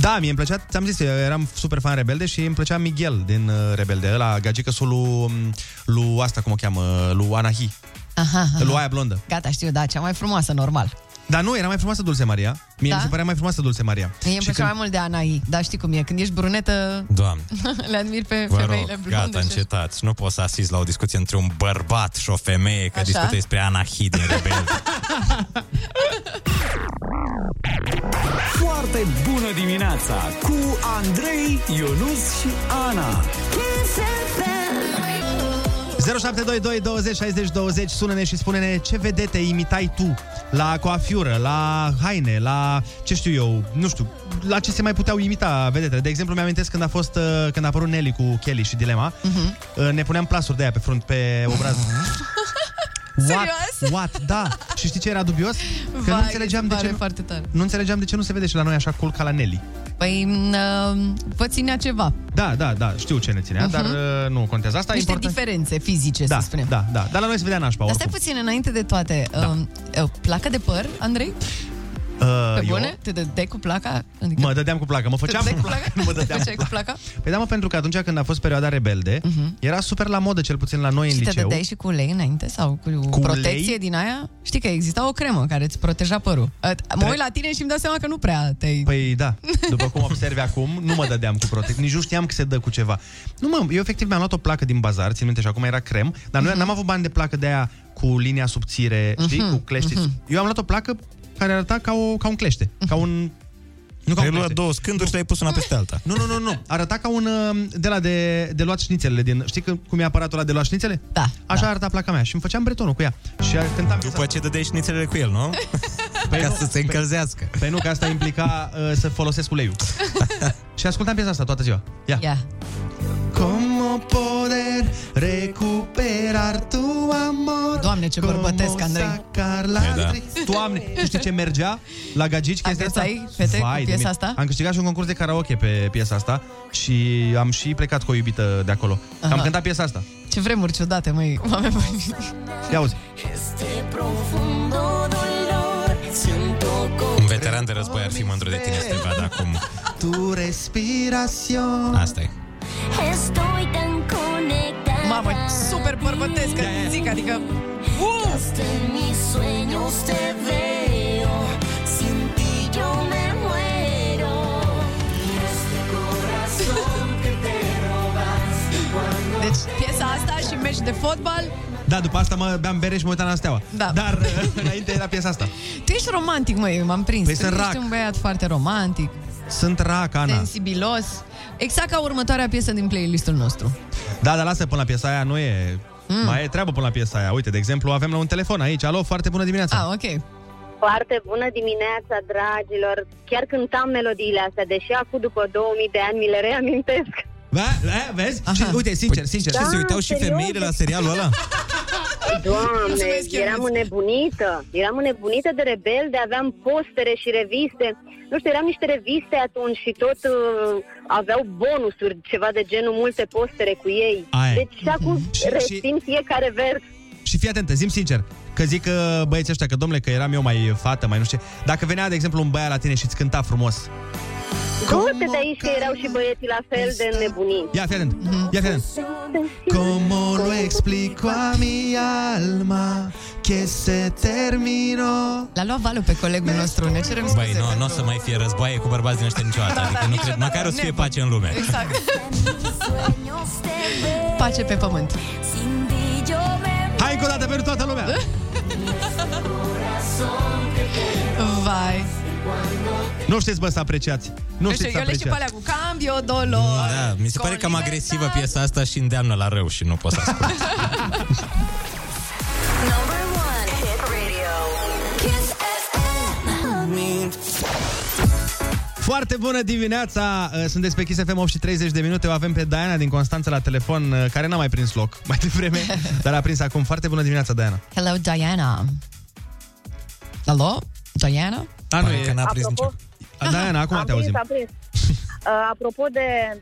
Da, mie îmi plăcea, ți-am zis, eu eram super fan Rebelde și îmi plăcea Miguel din uh, Rebelde, ăla, gagică lui, lui asta, cum o cheamă, lui Anahi, Aha, aha. lui aia blondă. Gata, știu, da, cea mai frumoasă, normal. Dar nu, era mai frumoasă Dulce Maria. Mie Da? mi se părea mai frumoasă Dulce Maria. Mie îmi Și plăcea mai mult de Anai, dar știi cum e, când ești brunetă, Doamne, (laughs) le admir pe vă rog, femeile blonde. gata, și- încetați. Nu poți să asist la o discuție între un bărbat și o femeie, că Așa? discută despre Anahi din Rebel. (laughs) Foarte bună dimineața cu Andrei, Ionus și Ana. 0722 20 60 20 Sună-ne și spune-ne ce vedete imitai tu La coafiură, la haine La ce știu eu, nu știu La ce se mai puteau imita vedetele. De exemplu, mi-amintesc când a fost uh, Când a apărut Nelly cu Kelly și Dilema. Mhm. uh, Ne puneam plasuri de aia pe frunt, pe obraz (laughs) What? What? Da. Și știi ce era dubios? Că nu Vai, înțelegeam mi de se ce pare foarte tare. Nu înțelegeam de ce nu se vede și la noi așa cool ca la Nelly. Păi, uh, vă ținea ceva. Da, da, da, știu ce ne ținea, Mhm. dar uh, nu contează. Asta Niște e important. diferențe fizice, da, să spunem. Da, da, dar la noi se vedea nașpa Dar stai oricum. puțin, înainte de toate, da. uh, uh, placă de păr, Andrei? Uh, Pe eu bune? Te dădeai cu placa? Adică Mă dădeam cu placă, mă făceam (laughs) Te cu dădeai placă, nu mă Te dădeam făceai cu cu placă. placa? Păi da, mă, pentru că atunci când a fost perioada rebelde, era super la modă, cel puțin la noi în Mhm. Și te liceu. dădeai și cu ulei înainte? Sau cu, Cu protecție ulei? din aia? Știi că exista o cremă care îți proteja părul. Uh, Mă uit la tine și îmi dau seama că nu prea te Păi da, (laughs) după cum observi acum, nu mă dădeam cu protecție, nici nu știam că se dă cu ceva. Nu mă, eu efectiv mi-am luat o placă din bazar, țin minte și acum era crem, dar noi n-am avut bani de placă de aia cu linia subțire, știi, Mhm, cu clește. mhm. Eu am luat o placă care arăta ca, o, ca un clește, ca un... Nu ca Ai un luat clește. două scânduri și le-ai pus una peste alta. Nu, nu, nu, nu. Arăta ca un uh, de la de, de luat șnițelele din... Știi că- cum e aparatul ăla de luat șnițele? Da. Așa arăta placa mea și îmi făceam bretonul cu ea. Și cântam După ce dădeai șnițelele cu el, nu? (laughs) Păi Ca nu, să se încălzească. Pe nu, că asta implica uh, să folosesc uleiul. (laughs) și ascultam piesa asta toată ziua. Ia. Ia. Como poder recuperar tu amor Doamne, ce bărbătesc, Andrei. sacar la E, da. tri- Doamne, tu știi ce mergea la gagici chestia asta? Agățai fete cu Vai de piesa mine. asta? Am câștigat și un concurs de karaoke pe piesa asta și am și plecat cu o iubită de acolo. Aha. Am cântat piesa asta. Ce vremuri ciudate, măi, oameni buni. Ia auzi. Un veteran de război ar fi mândru de tine să te vadă acum. Tu respiración Asta e. Estoy tan Mamă, super bărbătesc, că zic, adică... Uh! Hasta en mis sueños te veo, sin ti yo me muero. Y este corazón que te robas cuando Deci piesa asta și meci de fotbal Da, după asta mă beam bere și mă uitam la steaua. Da. Dar uh, (laughs) înainte era piesa asta. Tu ești romantic, măi, m-am prins Păi Tu sunt ești rac. un băiat foarte romantic Sunt rac, Ana. Sensibilos Exact ca următoarea piesă din playlistul nostru Da, dar lasă până la piesa aia, nu e... Mm. Mai e treabă până la piesa aia. Uite, de exemplu, avem la un telefon aici. Alo, foarte bună dimineața. Ah, ok. Foarte bună dimineața, dragilor. Chiar cântam melodiile astea, deși acum după 2000 de ani mi le reamintesc. Da, da, vezi? Și, uite, sincer, sincer. Da, Se uitau și serios? femeile la serialul ăla? (laughs) Doamne, Mulțumesc, eram Ionuț. înnebunită. Eram înnebunită de rebelde, aveam postere și reviste. Nu știu, eram niște reviste atunci și tot uh, aveau bonusuri, ceva de genul, multe postere cu ei. Aia e. Deci și acum Și- și- rețin fiecare vers. Și fii atentă, zim sincer, că zic că băieții ăștia, că domnule, că eram eu mai fată, mai nu știu ce. Dacă venea, de exemplu, un băiat la tine și îți cânta frumos, Du-te de aici că erau și băieții la fel de înnebuniți. Ia, fii atent, ia, fii atent. Como lo explico a mi alma que se terminó L-a luat valul pe colegul nostru, ne cerem scuze Băi, nu, nu o să mai fie războaie cu bărbați din ăștia niciodată. Adică nu cred, măcar o să fie pace în lume. Exact. sueños te veo, Pace pe pământ Hai încă o dată pentru toată lumea! corazón que te Vai Nu știți, bă, să apreciați. Nu Nu știu, știți să eu le știu pe alea apreciați. cu cambio, dolor Da, mi se pare cam agresivă piesa asta și îndeamnă la rău și nu pot să ascult. (laughs) Foarte bună dimineața! Uh, Sunteți pe Kiss FM 8 și 30 de minute. O avem pe Diana din Constanța la telefon, uh, care n-a mai prins loc (laughs) mai devreme, (laughs) dar a prins acum. Foarte bună dimineața, Diana. Hello, Diana Alo, Diana? A, nu e... că n-a prins Apropo- nicio. (laughs) Diana, acum am te auzim. Prins, am prins. Uh, apropo de uh,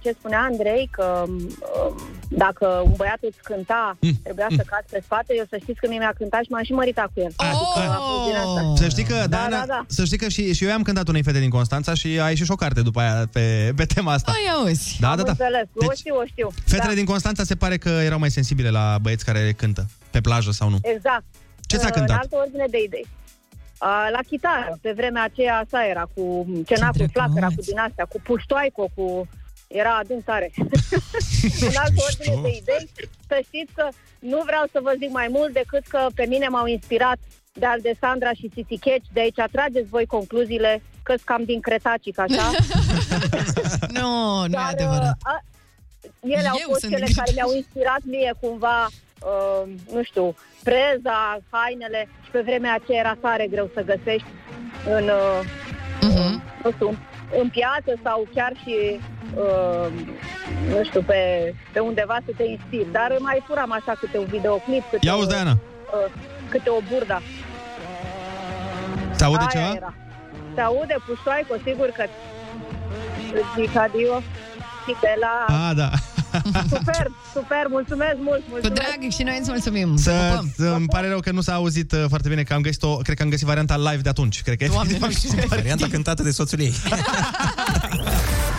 ce spunea Andrei, că uh, dacă un băiat îți cânta, Mm. trebuia să cazi pe spate, eu să știți că mie mi-a cântat și m-am și măritat cu el. Oh! Să știi că, Da, Diana, da, da. să știi că și, și eu am cântat unei fete din Constanța și a ieșit și o carte după aia pe, pe tema asta. Ai auzi Da, Am da, da. înțeles, o Deci, știu, o știu. fetele da. din Constanța se pare că erau mai sensibile la băieți care cântă pe plajă sau nu. Exact. Ce ți-a Uh, cântat? În altă ordine de idei. Uh, la chitară, pe vremea aceea asta era, cu cenacul flacăra, cu din astea, cu puștoaico, cu... Era adânc tare. (laughs) în altă ordine de idei, să știți că nu vreau să vă zic mai mult decât că pe mine m-au inspirat de al de Sandra și Țiticheci, de aici trageți voi concluziile că cam din cretacic, așa. (laughs) Nu, nu e Dar, adevărat uh, a, ele au Eu fost sunt cele din care mi-au inspirat mie cumva, uh, nu știu, preza, hainele și pe vremea aceea era tare greu să găsești în, uh, Mhm. nu știu, în piață sau chiar și, uh, nu știu, pe, pe undeva să te inspiri. Dar mai furam așa câte un videoclip, câte, Ia auzi, o, Diana. uh, câte o burda. Se aude Aia ceva? Era. Se aude puștoaico, sigur că îți zic adio și de la... A, da. (laughs) Super, super, mulțumesc mult, Cu mulțumesc. drag și noi îți mulțumim Să, Pupăm. să, îmi pare rău că nu s-a auzit uh, foarte bine, că am găsit o, cred că am găsit varianta live de atunci. Cred că Doamne, efectiv (laughs) am nu știu. găsit varianta. Varianta cântată de soțul ei. (laughs)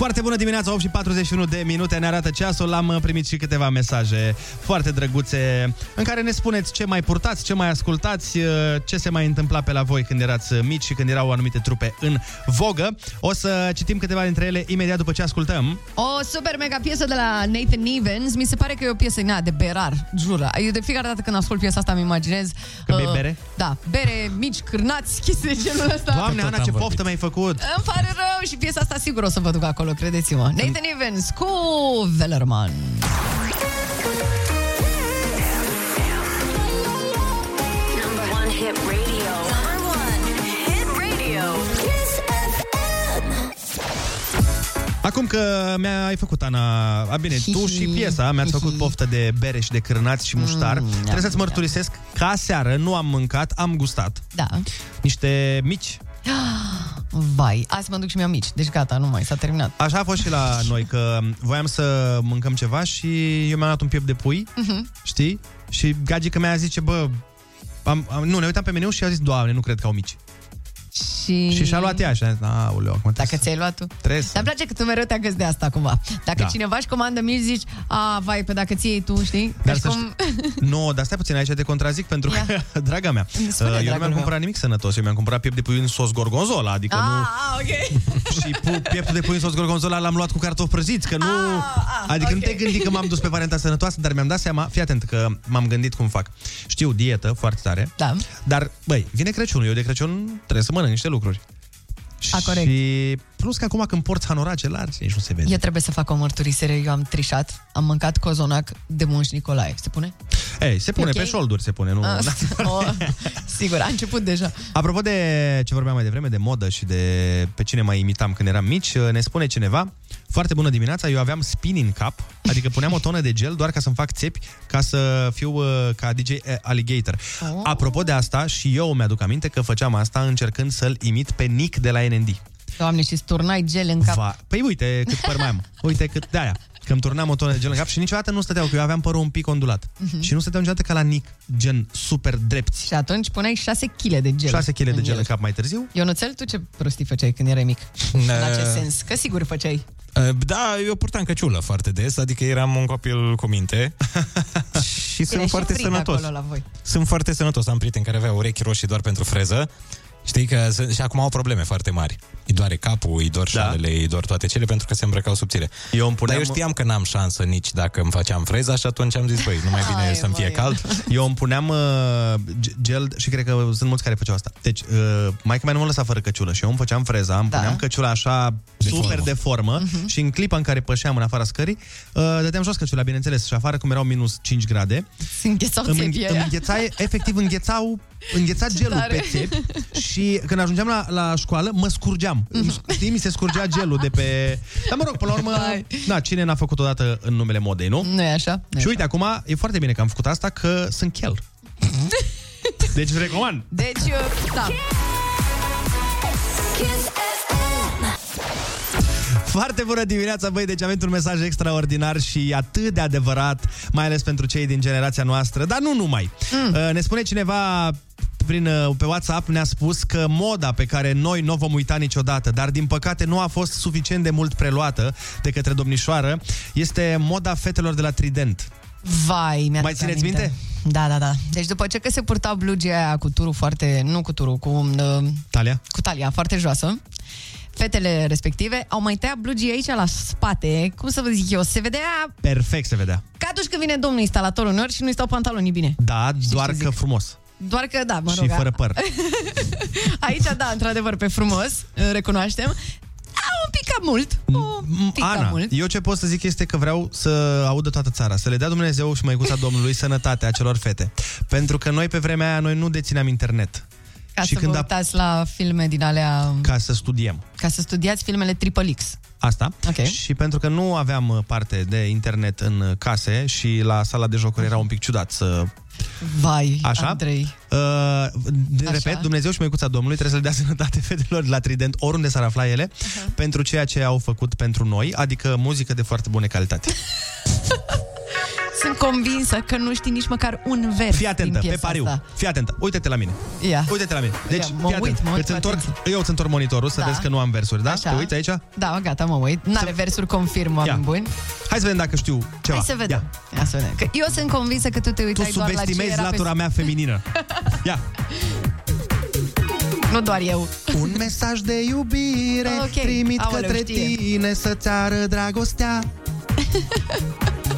Foarte bună dimineața, 8 și 41 de minute ne arată ceasul. Am uh, primit și câteva mesaje foarte drăguțe în care ne spuneți ce mai purtați, ce mai ascultați, uh, ce se mai întâmpla pe la voi când erați uh, mici și când erau anumite trupe în vogă. O să citim câteva dintre ele imediat după ce ascultăm. O super mega piesă de la Nathan Evans Mi se pare că e o piesă na, de berar, jură Eu de fiecare dată când ascult piesa asta îmi imaginez uh, Că bei bere? Da, bere, mici, cârnați, (laughs) chestii de genul ăsta Doamne, Tot Ana, am ce vorbit. poftă mi-ai făcut! Îmi pare rău și piesa asta sigur o să vă duc acolo, credeți-mă Nathan Evans cu Vellerman Number one hit radio. Number one hit radio. Kiss FM. Acum că mi-ai făcut, Ana, a bine, tu și piesa, mi-ați făcut poftă de bereș și de cârnați și muștar. Mm, Trebuie da, să-ți mărturisesc că aseară nu am mâncat, am gustat Da niște mici. (gasps) Vai, azi mă duc și mi-am mici Deci gata, nu mai, s-a terminat Așa a fost și la (laughs) noi, că voiam să mâncăm ceva și eu mi-am luat un piept de pui, Mhm. știi? Și gagica mea zice, bă, am, am, nu, ne uitam pe meniu și a zis, doamne, nu cred că au mici. Și... Și și-a luat ea și a zis, aoleu, acum Dacă ți-ai luat tu. Trebuie să... Dar îmi place că tu mereu te agăți de asta cumva. Dacă Da. cineva își comandă mici, zici, a, vai, pe dacă ți iei tu, știi? Dar Ca și să cum... Nu, dar stai puțin, aici te contrazic pentru că, (laughs) draga mea, Spune, uh, eu dragul nu mi-am meu. cumpărat nimic sănătos, eu mi-am cumpărat piept de pui în sos gorgonzola, adică Ah, nu... ah, ok. (laughs) Și pu- pieptul de pui în sos gorgonzola l-am luat cu cartofi prăjiți, că nu... ah, adică nu te gândi că m-am dus pe varianta sănătoasă, dar mi-am dat seama, fii atent că m-am gândit cum fac. Știu, dietă foarte tare, da. dar, băi, vine Crăciunul, eu de Crăciun trebuie să mănânc niște lucruri. A, corect. Și plus că acum când porți hanorace largi, nici nu se vede. Eu trebuie să fac o mărturisire, eu am trișat, am mâncat cozonac de Moș Nicolae. Se pune? Ei, se pune Ok? pe șolduri, se pune, nu... Ah, (laughs) Da. (laughs) o, sigur, a început deja. Apropo de ce vorbeam mai devreme, de modă și de pe cine mai imitam când eram mici, ne spune cineva, foarte bună dimineața, eu aveam spin în cap, adică puneam o tonă de gel doar ca să-mi fac țepi, ca să fiu uh, ca DJ Alligator. Oh. Apropo de asta, și eu mi-aduc aminte că făceam asta încercând să-l imit pe Nick de la NND. Doamne, și turnai gel în cap. Va... Păi uite cât păr mai am. Uite cât de aia. Că îmi turnam o tonă de gel în cap și niciodată nu stăteau, că eu aveam părul un pic ondulat. Mhm. Și nu stăteau niciodată ca la Nick, gen super drepți. Și atunci puneai 6 kg de gel. 6 kg de în gel el. în cap mai târziu. Ionuțel, tu ce prostii făceai când erai mic? În acest sens? Că sigur făceai. Uh, Da, eu purtam căciulă foarte des, adică eram un copil cu minte (laughs) și Era sunt și foarte frig sănătos. acolo la voi. Sunt foarte sănătos. Am prieteni care aveau urechi roșii doar pentru freză. Știi că sunt- și acum au probleme foarte mari. Îi doare capul, îi dor șalele, îi dor toate cele pentru că se îmbrăcau subțire. Eu îmi puneam... Dar eu știam că n-am șansă nici dacă îmi făceam freza și atunci am zis, băi, nu mai bine Hai, să-mi fie măi. cald. Eu îmi puneam uh, ge- gel și cred că sunt mulți care făceau asta. Deci, uh, mai mea nu mă lăsa fără căciulă și eu îmi făceam freza, îmi Da. puneam căciula așa De super formă. de formă Mhm. și în clipa în care pășeam în afara scării, uh, dădeam jos căciula, bineînțeles, și afară cum erau minus 5 grade, Se înghețau îmi, țepii îmi aia. îngheța, efectiv înghețau îngheța Ce gelul tare. pe țepi și când ajungeam la, la școală, mă scurgeam. Îmi sc- Știi, mi se scurgea gelul de pe... Dar mă rog, până la urmă, na, cine n-a făcut odată în numele modei, nu? Nu e așa? Nu Și uite, acum e foarte bine că am făcut asta, că sunt chel. (laughs) Deci recomand. Deci, uh, da. Foarte bună dimineața, băi, deci avem un mesaj extraordinar și atât de adevărat, mai ales pentru cei din generația noastră, dar nu numai. Mm. Ne spune cineva prin, uh, pe WhatsApp ne-a spus că moda pe care noi nu o vom uita niciodată, dar din păcate nu a fost suficient de mult preluată de către domnișoară, este moda fetelor de la Trident. Vai, mi-a Mai țineți minte? Da, da, da. Deci după ce că se purta blugia aia cu turul foarte, nu cu turul, cu, uh, Talia? cu talia foarte joasă, fetele respective au mai tăiat blugii aici la spate, cum să vă zic eu, se vedea Perfect se vedea. ca atunci când vine domnul instalator uneori și nu-i stau pantalonii bine. Da, doar ce că zic? frumos. Doar că, da, mă și rog, fără păr. (laughs) aici, da, într-adevăr, pe frumos, recunoaștem. A, un pic cam mult. Un pic cam Ana, mult. eu ce pot să zic este că vreau să audă toată țara, să le dea Dumnezeu și măicuța Domnului sănătate acelor fete. Pentru că noi pe vremea aia noi nu dețineam internet. Ca și să când vă a- uitați la filme din alea, Ca să studiem. ca să studiați filmele Triple X. Asta. Ok. Și pentru că nu aveam uh, parte de internet în uh, case și la sala de jocuri era un pic ciudat să... Vai, Așa? Andrei. Uh, de, Așa. repet, Dumnezeu și măicuța Domnului trebuie să le dea (laughs) sănătate fetelor de la Trident, oriunde s-ar afla ele, pentru ceea ce au făcut pentru noi, adică muzică de foarte bună calitate. (laughs) Sunt convinsă că nu știi nici măcar un vers Fii atentă, din pe piesa pariu. Asta. Fii atentă. Uite-te la mine. Ia. Uite-te la mine. Deci, Ia, mă fii atent. uit, mă uit Îți cu întorc, atenție. eu îți întorc monitorul să Da. vezi că nu am versuri, da? Așa. Te uiți aici? Da, gata, mă uit. N-are versuri, confirm, oameni buni. Hai să vedem dacă știu ceva. Hai să vedem. Ia. să vedem. Că eu sunt convinsă că tu te Tu uitai doar la ce subestimezi era latura pe... mea feminină. Ia. Nu doar eu. Un mesaj de iubire Ok. trimit Aoleu, către știe. tine să-ți ară dragostea. (laughs)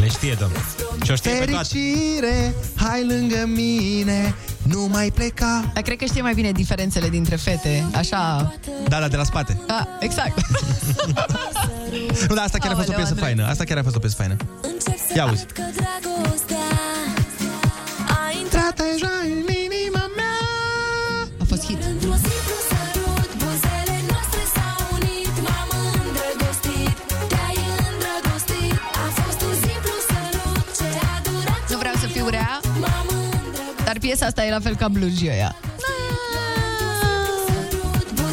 Le știe, domnule. Și o știe pe toate. Fericire, hai lângă mine, nu mai pleca. Dar cred că știe mai bine diferențele dintre fete. Așa... Da, da, de la spate. Da, exact. (laughs) Nu, dar asta chiar a fost o Aoleu, piesă Andrei. faină. Asta chiar a fost o piesă faină. Ia uzi. Că dragostea a piesa asta e la fel ca blugioia.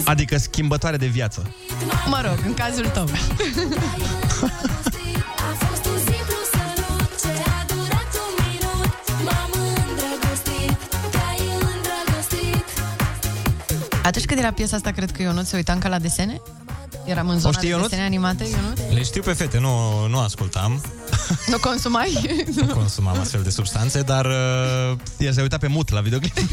Adică schimbătoare de viață. Mă rog, în cazul tău. (laughs) Atunci când era piesa asta, cred că eu nu se uitam ca la desene? Eram în zona știi, de Ionut? desene animate, Ionut? Le știu pe fete, nu, nu ascultam, Nu consumai? (laughs) nu consumam astfel de substanțe, dar... Uh, El se uita pe mut la videoclip. (laughs)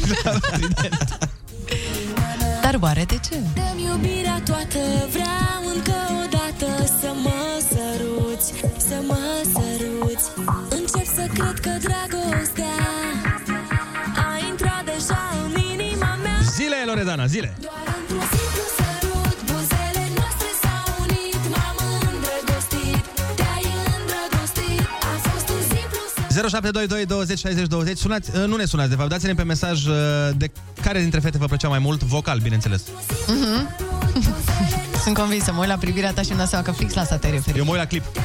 Dar oare de ce? Dăm iubirea toată, vreau încă o dată Să mă săruți, să mă săruți Încep să cred că dragostea A intrat deja în inima mea Zile, Loredana, zile! Doar într-un simplu 0722 20 60 20 sunați, uh, Nu ne sunați, de fapt, dați-ne pe mesaj uh, De care dintre fete vă plăcea mai mult Vocal, bineînțeles Mhm. (laughs) Sunt convinsă, mă uit la privirea ta și îmi dau seama că fix la asta te referi. Eu mă uit la clip (laughs)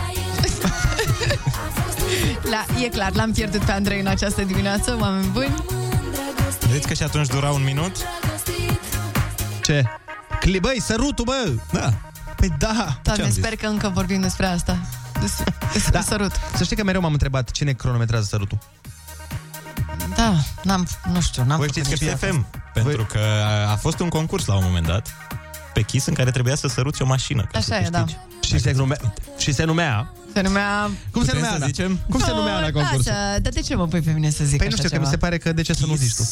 La, e clar, l-am pierdut pe Andrei în această dimineață, oameni buni. Vedeți că și atunci dura un minut? Ce? Clip, băi, sărutul, bă! Da. Păi da! Doamne, sper că încă vorbim despre asta. Despre, despre Da. sărut. Să știi că mereu m-am întrebat cine cronometrează sărutul. Da, n-am, nu știu, n-am Voi făcut știți că niciodată. FM, pentru că a fost un concurs la un moment dat pe Kiss în care trebuia să săruți o mașină. Ca Așa să e, da. câștigi. Și se, numea, și se numea... Se numea... Cum se Putem numea, să Ana? zicem? Cum se Nu, numea la concurs? Lasă, dar de ce mă pui pe mine să zic Păi nu așa știu, că ceva? mi se pare că de ce să nu zici tu?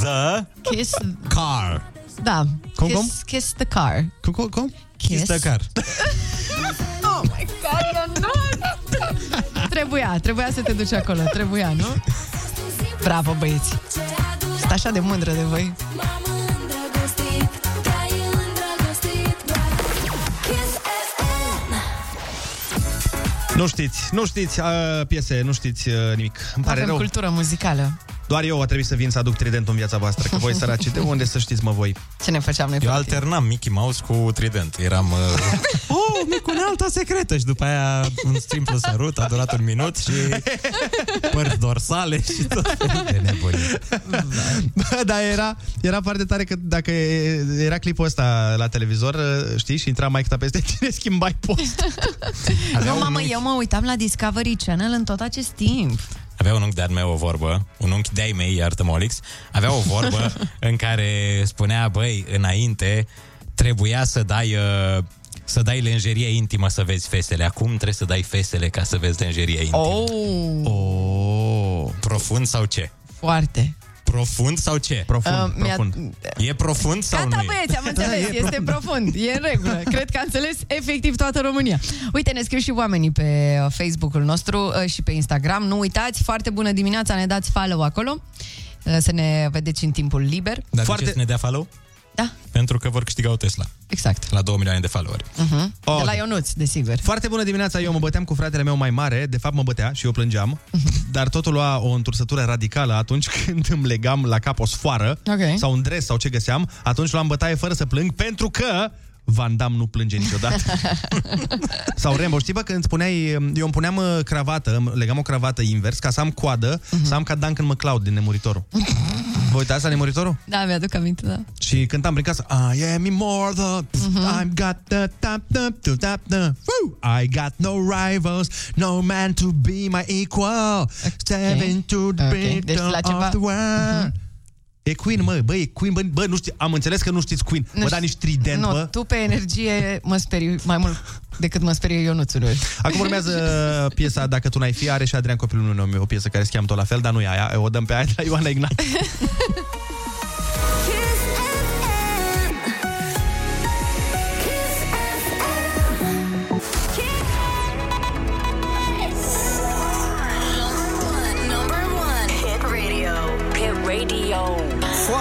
The Kiss, Car. da. Cum, kiss, cum? Kiss the car. Cum, cum, cum? Kiss. Kiss the Car. (laughs) Oh my god, eu nu! trebuia, trebuia să te duci acolo, trebuia, nu? Bravo, băieți! Sunt așa de mândră de voi. M-am îndrăgostit, te-ai îndrăgostit Doar Kiss FM Nu știți, nu știți uh, piese, nu știți uh, nimic. Îmi pare Avem rău. cultură muzicală. Doar eu a trebuit să vin să aduc tridentul în viața voastră, că voi săraci, de unde să știți, mă, voi? Ce ne făceam noi? Eu practic? alternam Mickey Mouse cu Trident. Eram... Uh, (laughs) oh, micunealta secretă! Și după aia un simplu sărut, a durat un minut și (laughs) părți dorsale și tot felul de nebunii. Bă, dar era, era foarte tare că dacă era clipul ăsta la televizor, uh, știi, și intra mai peste tine, schimbai post. (laughs) Avea Nu, un mamă, unchi- eu mă uitam la Discovery Channel în tot acest timp. Avea un unchi de-al meu o vorbă, un unchi de-ai mei, iartă-mă, Olix, avea o vorbă (laughs) în care spunea, băi, înainte trebuia să dai... Uh, să dai lenjerie intimă să vezi fesele. Acum trebuie să dai fesele ca să vezi lenjerie intimă. Oh, Oh. Profund sau ce? foarte. Profund sau ce? Profund, Uh, mi-a- profund. E profund sau Gata, nu e? băieți, am (laughs) înțeles, Da, e este profund, e în regulă. (laughs) Cred că a înțeles efectiv toată România. Uite, ne scriu și oamenii pe uh, Facebook-ul nostru uh, și pe Instagram. Nu uitați, foarte bună dimineața, ne dați follow acolo, uh, să ne vedeți în timpul liber. Dar Foarte... Foarte- de ce să ne dea follow? Da, Pentru că vor câștiga o Tesla. exact. La 2 milioane de followeri. Uh-huh. Oh, De la ok. Ionuț, desigur. Foarte bună dimineața, eu mă băteam cu fratele meu mai mare, de fapt mă bătea și eu plângeam, dar totul lua o întursătură radicală atunci (laughs) când îmi legam la cap o sfoară Ok. sau un dres sau ce găseam, atunci luam bătaie fără să plâng, pentru că Van Damme nu plânge niciodată. (laughs) sau Rambo, știi bă, când spuneai, eu îmi puneam uh, cravată, îmi legam o cravată invers ca să am coadă, să am ca Duncan McLeod din Nemuritorul. (laughs) Vă uitați la Nemuritorul? Da, mi-aduc aminte, da. Și cântam prin casă I am immortal I've got the tap tap to tap the Woo! I got no rivals No man to be my equal Stepping to the Ok, beat deci la ceva- of the world E Queen, mă, bă, e Queen, bă, bă nu știu, am înțeles că nu știți Queen. Nu Bă, știu. da nici trident, nu, bă. tu pe energie mă sperii mai mult decât mă sperie Ionuțul. Acum urmează (laughs) piesa Dacă tu n-ai fi, are și Adrian Copilul meu o piesă care se cheamă tot la fel, dar nu e aia, o dăm pe aia de la Ioana Ignat. (laughs)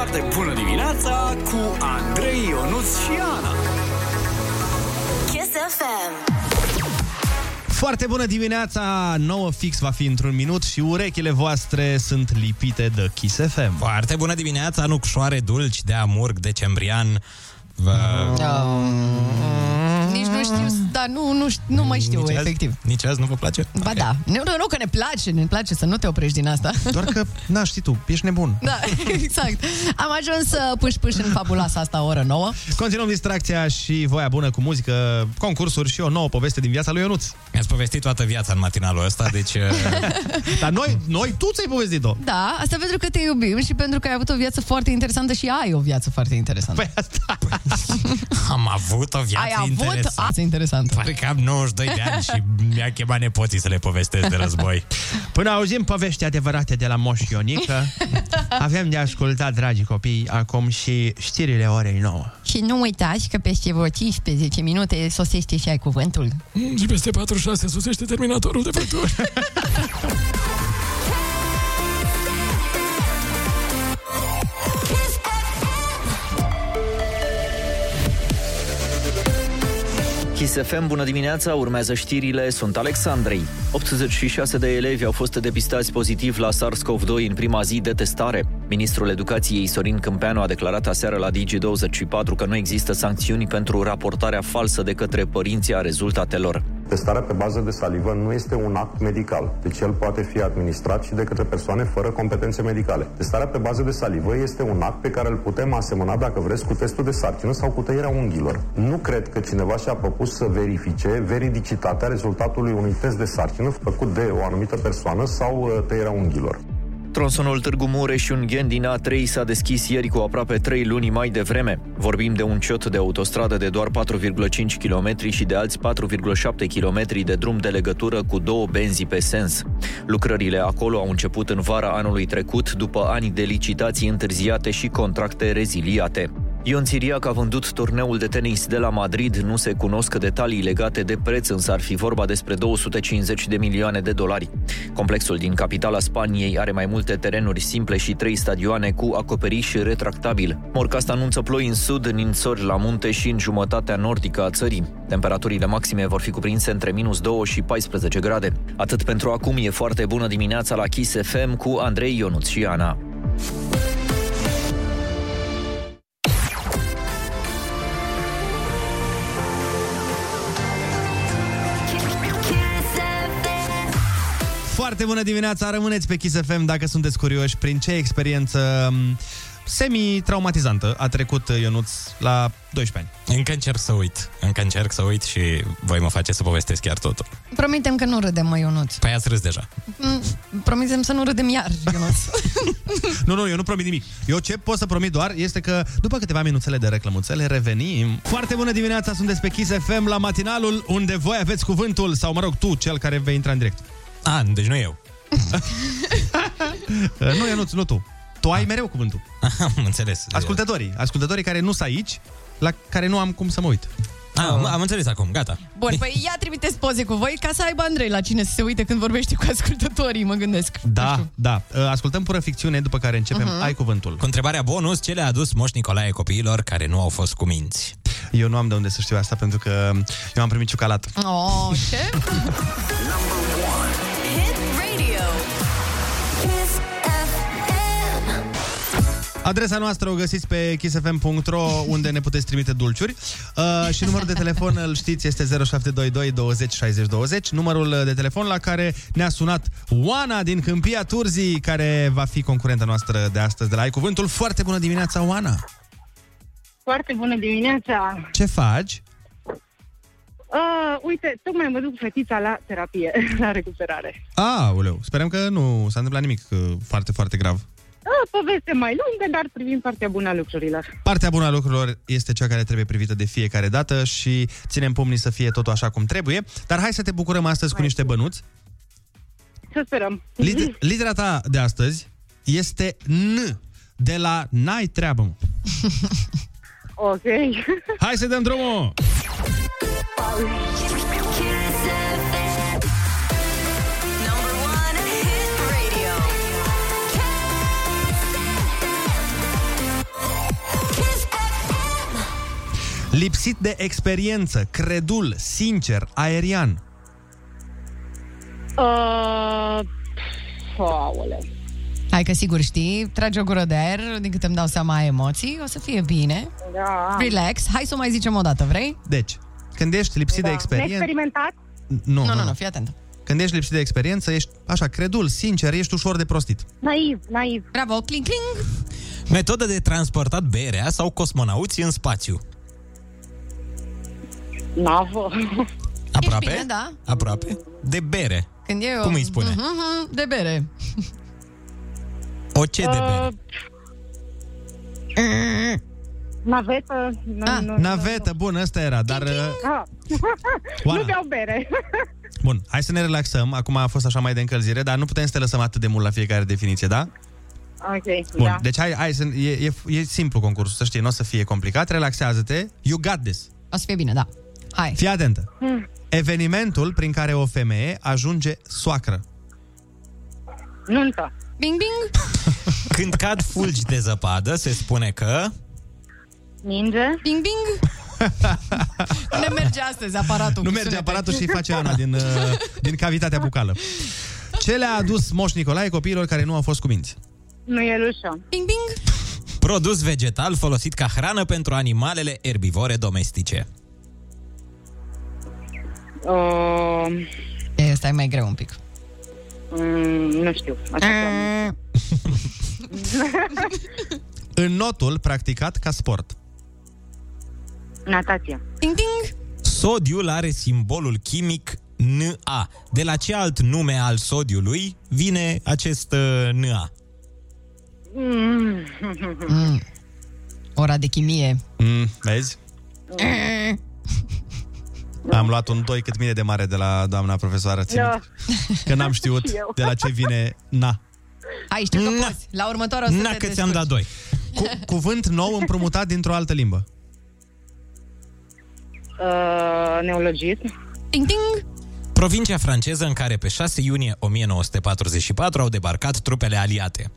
Foarte bună dimineața cu Andrei Ionuț și Ana. Kiss FM Foarte bună dimineața, 9 fix va fi într-un minut și urechile voastre sunt lipite de Kiss FM. Foarte bună dimineața, nucșoare dulci de amurg decembrian. Vă... Nici nu știu, dar nu, nu, ș- nu mai știu, Nici azi? efectiv. Nici azi nu vă place? Ba da, nu, nu, nu, că ne place, ne place să nu te oprești din asta. Doar că, na, știi tu, ești nebun. Da, (laughs) exact. Am ajuns să pâși-pâși în fabuloasa asta oră nouă. Continuăm distracția și voia bună cu muzică, concursuri și o nouă poveste din viața lui Ionuț. Mi-ați povestit toată viața în matinalul ăsta, deci... uh, (laughs) Dar noi, noi tu ți-ai povestit-o. Da, asta pentru că te iubim și pentru că ai avut o viață foarte interesantă și ai o viață foarte interesantă. Păi asta... (laughs) Am avut o viață ai avut interesantă. Viață interesantă. Parcă am 92 de ani și mi-a chemat nepoții să le povestesc de război. (laughs) Până auzim povești adevărate de la Moș Ionică, (laughs) avem de ascultat, dragi copii, acum și știrile orei 9. Și nu uitați că peste vreo 15 minute sosește și ai cuvântul. Și peste 46 susește terminatorul de vânturi. (laughs) Kiss FM, bună dimineața, urmează știrile, sunt Alexandrei. 86 de elevi au fost depistați pozitiv la SARS-CoV-2 în prima zi de testare. Ministrul Educației Sorin Câmpeanu a declarat aseară la Digi24 că nu există sancțiuni pentru raportarea falsă de către părinții a rezultatelor. Testarea pe bază de salivă nu este un act medical, deci el poate fi administrat și de către persoane fără competențe medicale. Testarea pe bază de salivă este un act pe care îl putem asemăna, dacă vreți, cu testul de sarcină sau cu tăierea unghiilor. Nu cred că cineva și-a propus să verifice veridicitatea rezultatului unui test de sarcină făcut de o anumită persoană sau uh, tăierea unghiilor. Tronsonul Târgu Mureș, un ghen din A3, s-a deschis ieri cu aproape 3 luni mai devreme. Vorbim de un ciot de autostradă de doar 4,5 km și de alți 4,7 km de drum de legătură cu două benzi pe sens. Lucrările acolo au început în vara anului trecut, după ani de licitații întârziate și contracte reziliate. Ion Țiriac a vândut turneul de tenis de la Madrid, nu se cunosc detalii legate de preț, însă ar fi vorba despre 250 de milioane de dolari. Complexul din capitala Spaniei are mai multe terenuri simple și trei stadioane cu acoperiș retractabil. Morcast anunță ploi în sud, ninsori la munte și în jumătatea nordică a țării. Temperaturile maxime vor fi cuprinse între minus 2 și 14 grade. Atât pentru acum, e foarte bună dimineața la Kiss FM cu Andrei Ionuț și Ana. Foarte bună dimineața, rămâneți pe Kiss FM dacă sunteți curioși prin ce experiență m, semi-traumatizantă a trecut Ionuț la 12 ani. Încă încerc să uit. Încă încerc să uit și voi mă face să povestesc chiar totul. Promitem că nu râdem, mă, Ionuț. Păi ați râs deja. Mm, Promitem să nu râdem iar, Ionuț. (laughs) Nu, nu, eu nu promit nimic. Eu ce pot să promit doar este că după câteva minuțele de reclămuțele revenim. Foarte bună dimineața, sunteți pe Kiss FM la matinalul unde voi aveți cuvântul, sau mă rog, tu, cel care vei intra în direct. A, deci nu eu. (laughs) nu, eu nu, nu tu. Tu ai mereu cuvântul. (laughs) Am înțeles. Ascultătorii, ascultătorii care nu sunt aici, la care nu am cum să mă uit. A, am, am înțeles acum, gata. Bun, păi ia trimiteți poze cu voi ca să aibă Andrei la cine să se uite când vorbește cu ascultătorii, mă gândesc. Da, da. Ascultăm pură ficțiune, după care începem. Mhm. Ai cuvântul. Cu întrebarea bonus, ce le-a adus Moș Nicolae copiilor care nu au fost cu minți? Eu nu am de unde să știu asta, pentru că eu am primit ciucalat. Oh, ce? (laughs) Adresa noastră o găsiți pe kissfm.ro unde ne puteți trimite dulciuri uh, și numărul de telefon, îl știți, este 0722 20 60 20 numărul de telefon la care ne-a sunat Oana din Câmpia Turzii care va fi concurenta noastră de astăzi de la Ai Cuvântul. Foarte bună dimineața, Oana! Foarte bună dimineața! Ce faci? Uh, uite, tocmai mă duc cu fetița la terapie, (laughs) la recuperare. Aoleu, sperăm că nu s-a întâmplat nimic uh, foarte, foarte grav. Uh, poveste mai lungă, dar privim partea bună a lucrurilor. Partea bună a lucrurilor este cea care trebuie privită de fiecare dată și ținem pumnii să fie totul așa cum trebuie. Dar hai să te bucurăm astăzi cu niște bănuți. Să sperăm. Lider, lidera ta de astăzi este N, de la N-ai treabă. mă. (laughs) Ok. Hai să dăm drumul! Lipsit de experiență, credul, sincer, aerian. Uh, aoleu. Hai că sigur știi, tragi o gură de aer, din câte îmi dau seama ai emoții, o să fie bine. Da. Relax. Hai să o mai zicem o dată, vrei? Deci, când ești lipsit de experiență... Neexperimentat? Nu, nu, nu, nu, fii atent. Când ești lipsit de experiență, ești așa, credul, sincer, ești ușor de prostit. Naiv, naiv. Bravo, cling, cling. Metodă de transportat berea sau cosmonauți în spațiu. Navă. Aproape? bine, da. Aproape. De bere. Când e Cum o... îi spune? Mhm, De bere. O ce de bere? Navetă. Nu, Ah, nu, Navetă, bun, ăsta era, dar... uh, Ah. (laughs) Oana. nu beau bere. (laughs) Bun, hai să ne relaxăm. Acum a fost așa mai de încălzire, dar nu putem să te lăsăm atât de mult la fiecare definiție, da? ok, Bun, da. deci hai, hai să, e, e, e simplu concursul, să știi, nu o să fie complicat, relaxează-te, you got this. O să fie bine, da. Hai. Fii atentă. Hmm. Evenimentul prin care o femeie ajunge soacră. Nuntă. Bing, bing. (laughs) Când cad fulgi de zăpadă, se spune că... Ninge. Bing, bing. (laughs) Nu ne merge astăzi aparatul. Nu cu merge sunete. aparatul și face Ana din, (laughs) uh, din cavitatea bucală. Ce le-a adus Moș Nicolae copiilor care nu au fost cuminți? Nu e lușă. Bing, bing. Produs vegetal folosit ca hrană pentru animalele erbivore domestice. Uh, E, stai mai greu un pic. mm, nu știu. Așa (laughs) În notul practicat ca sport. Natația. Ding, ding. Sodiul are simbolul chimic Na. De la ce alt nume al sodiului vine acest uh, Na? Mm. (laughs) Mm. Ora de chimie. Mm, vezi? Am luat un 2 cât mine de mare de la doamna profesoară. Țin, Da. Că n-am (laughs) știut Și eu. de la ce vine na. Hai, știu că poți. La următoarea o să Na, te că ți-am dat doi. Cu, cuvânt nou împrumutat dintr-o altă limbă. Uh, neologism. Ding, ding. Provincia franceză în care pe 6 iunie 1944 au debarcat trupele aliate.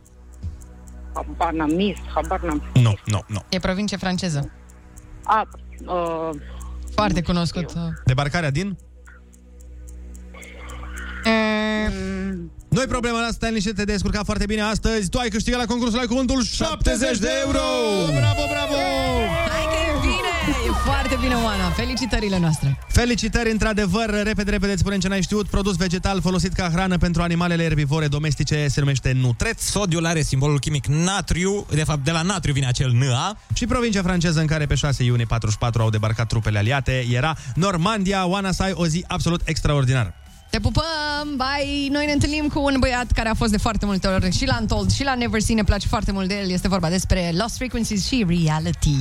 Habar n-am mis, habar n-am. Nu, nu, nu. E provincie franceză. A, uh, Foarte cunoscut. Debarcarea din? Nu-i problema asta, stai liniștit, te descurca foarte bine astăzi. Tu ai câștigat la concursul ai cuvântul 70 de euro! Bravo, bravo! Hai că e bine! E foarte bine, Oana. Felicitările noastre. Felicitări, într-adevăr, repede, repede, îți spunem ce n-ai știut. Produs vegetal folosit ca hrană pentru animalele erbivore domestice se numește nutreț. Sodiul are simbolul chimic natriu, de fapt de la natriu vine acel Na. Și provincia franceză în care pe 6 iunie 44 au debarcat trupele aliate era Normandia. Oana, să ai o zi absolut extraordinară. Te pupăm, bye! Noi ne întâlnim cu un băiat care a fost de foarte multe ori și la Untold și la Never Seen, ne place foarte mult de el. Este vorba despre Lost Frequencies și Reality.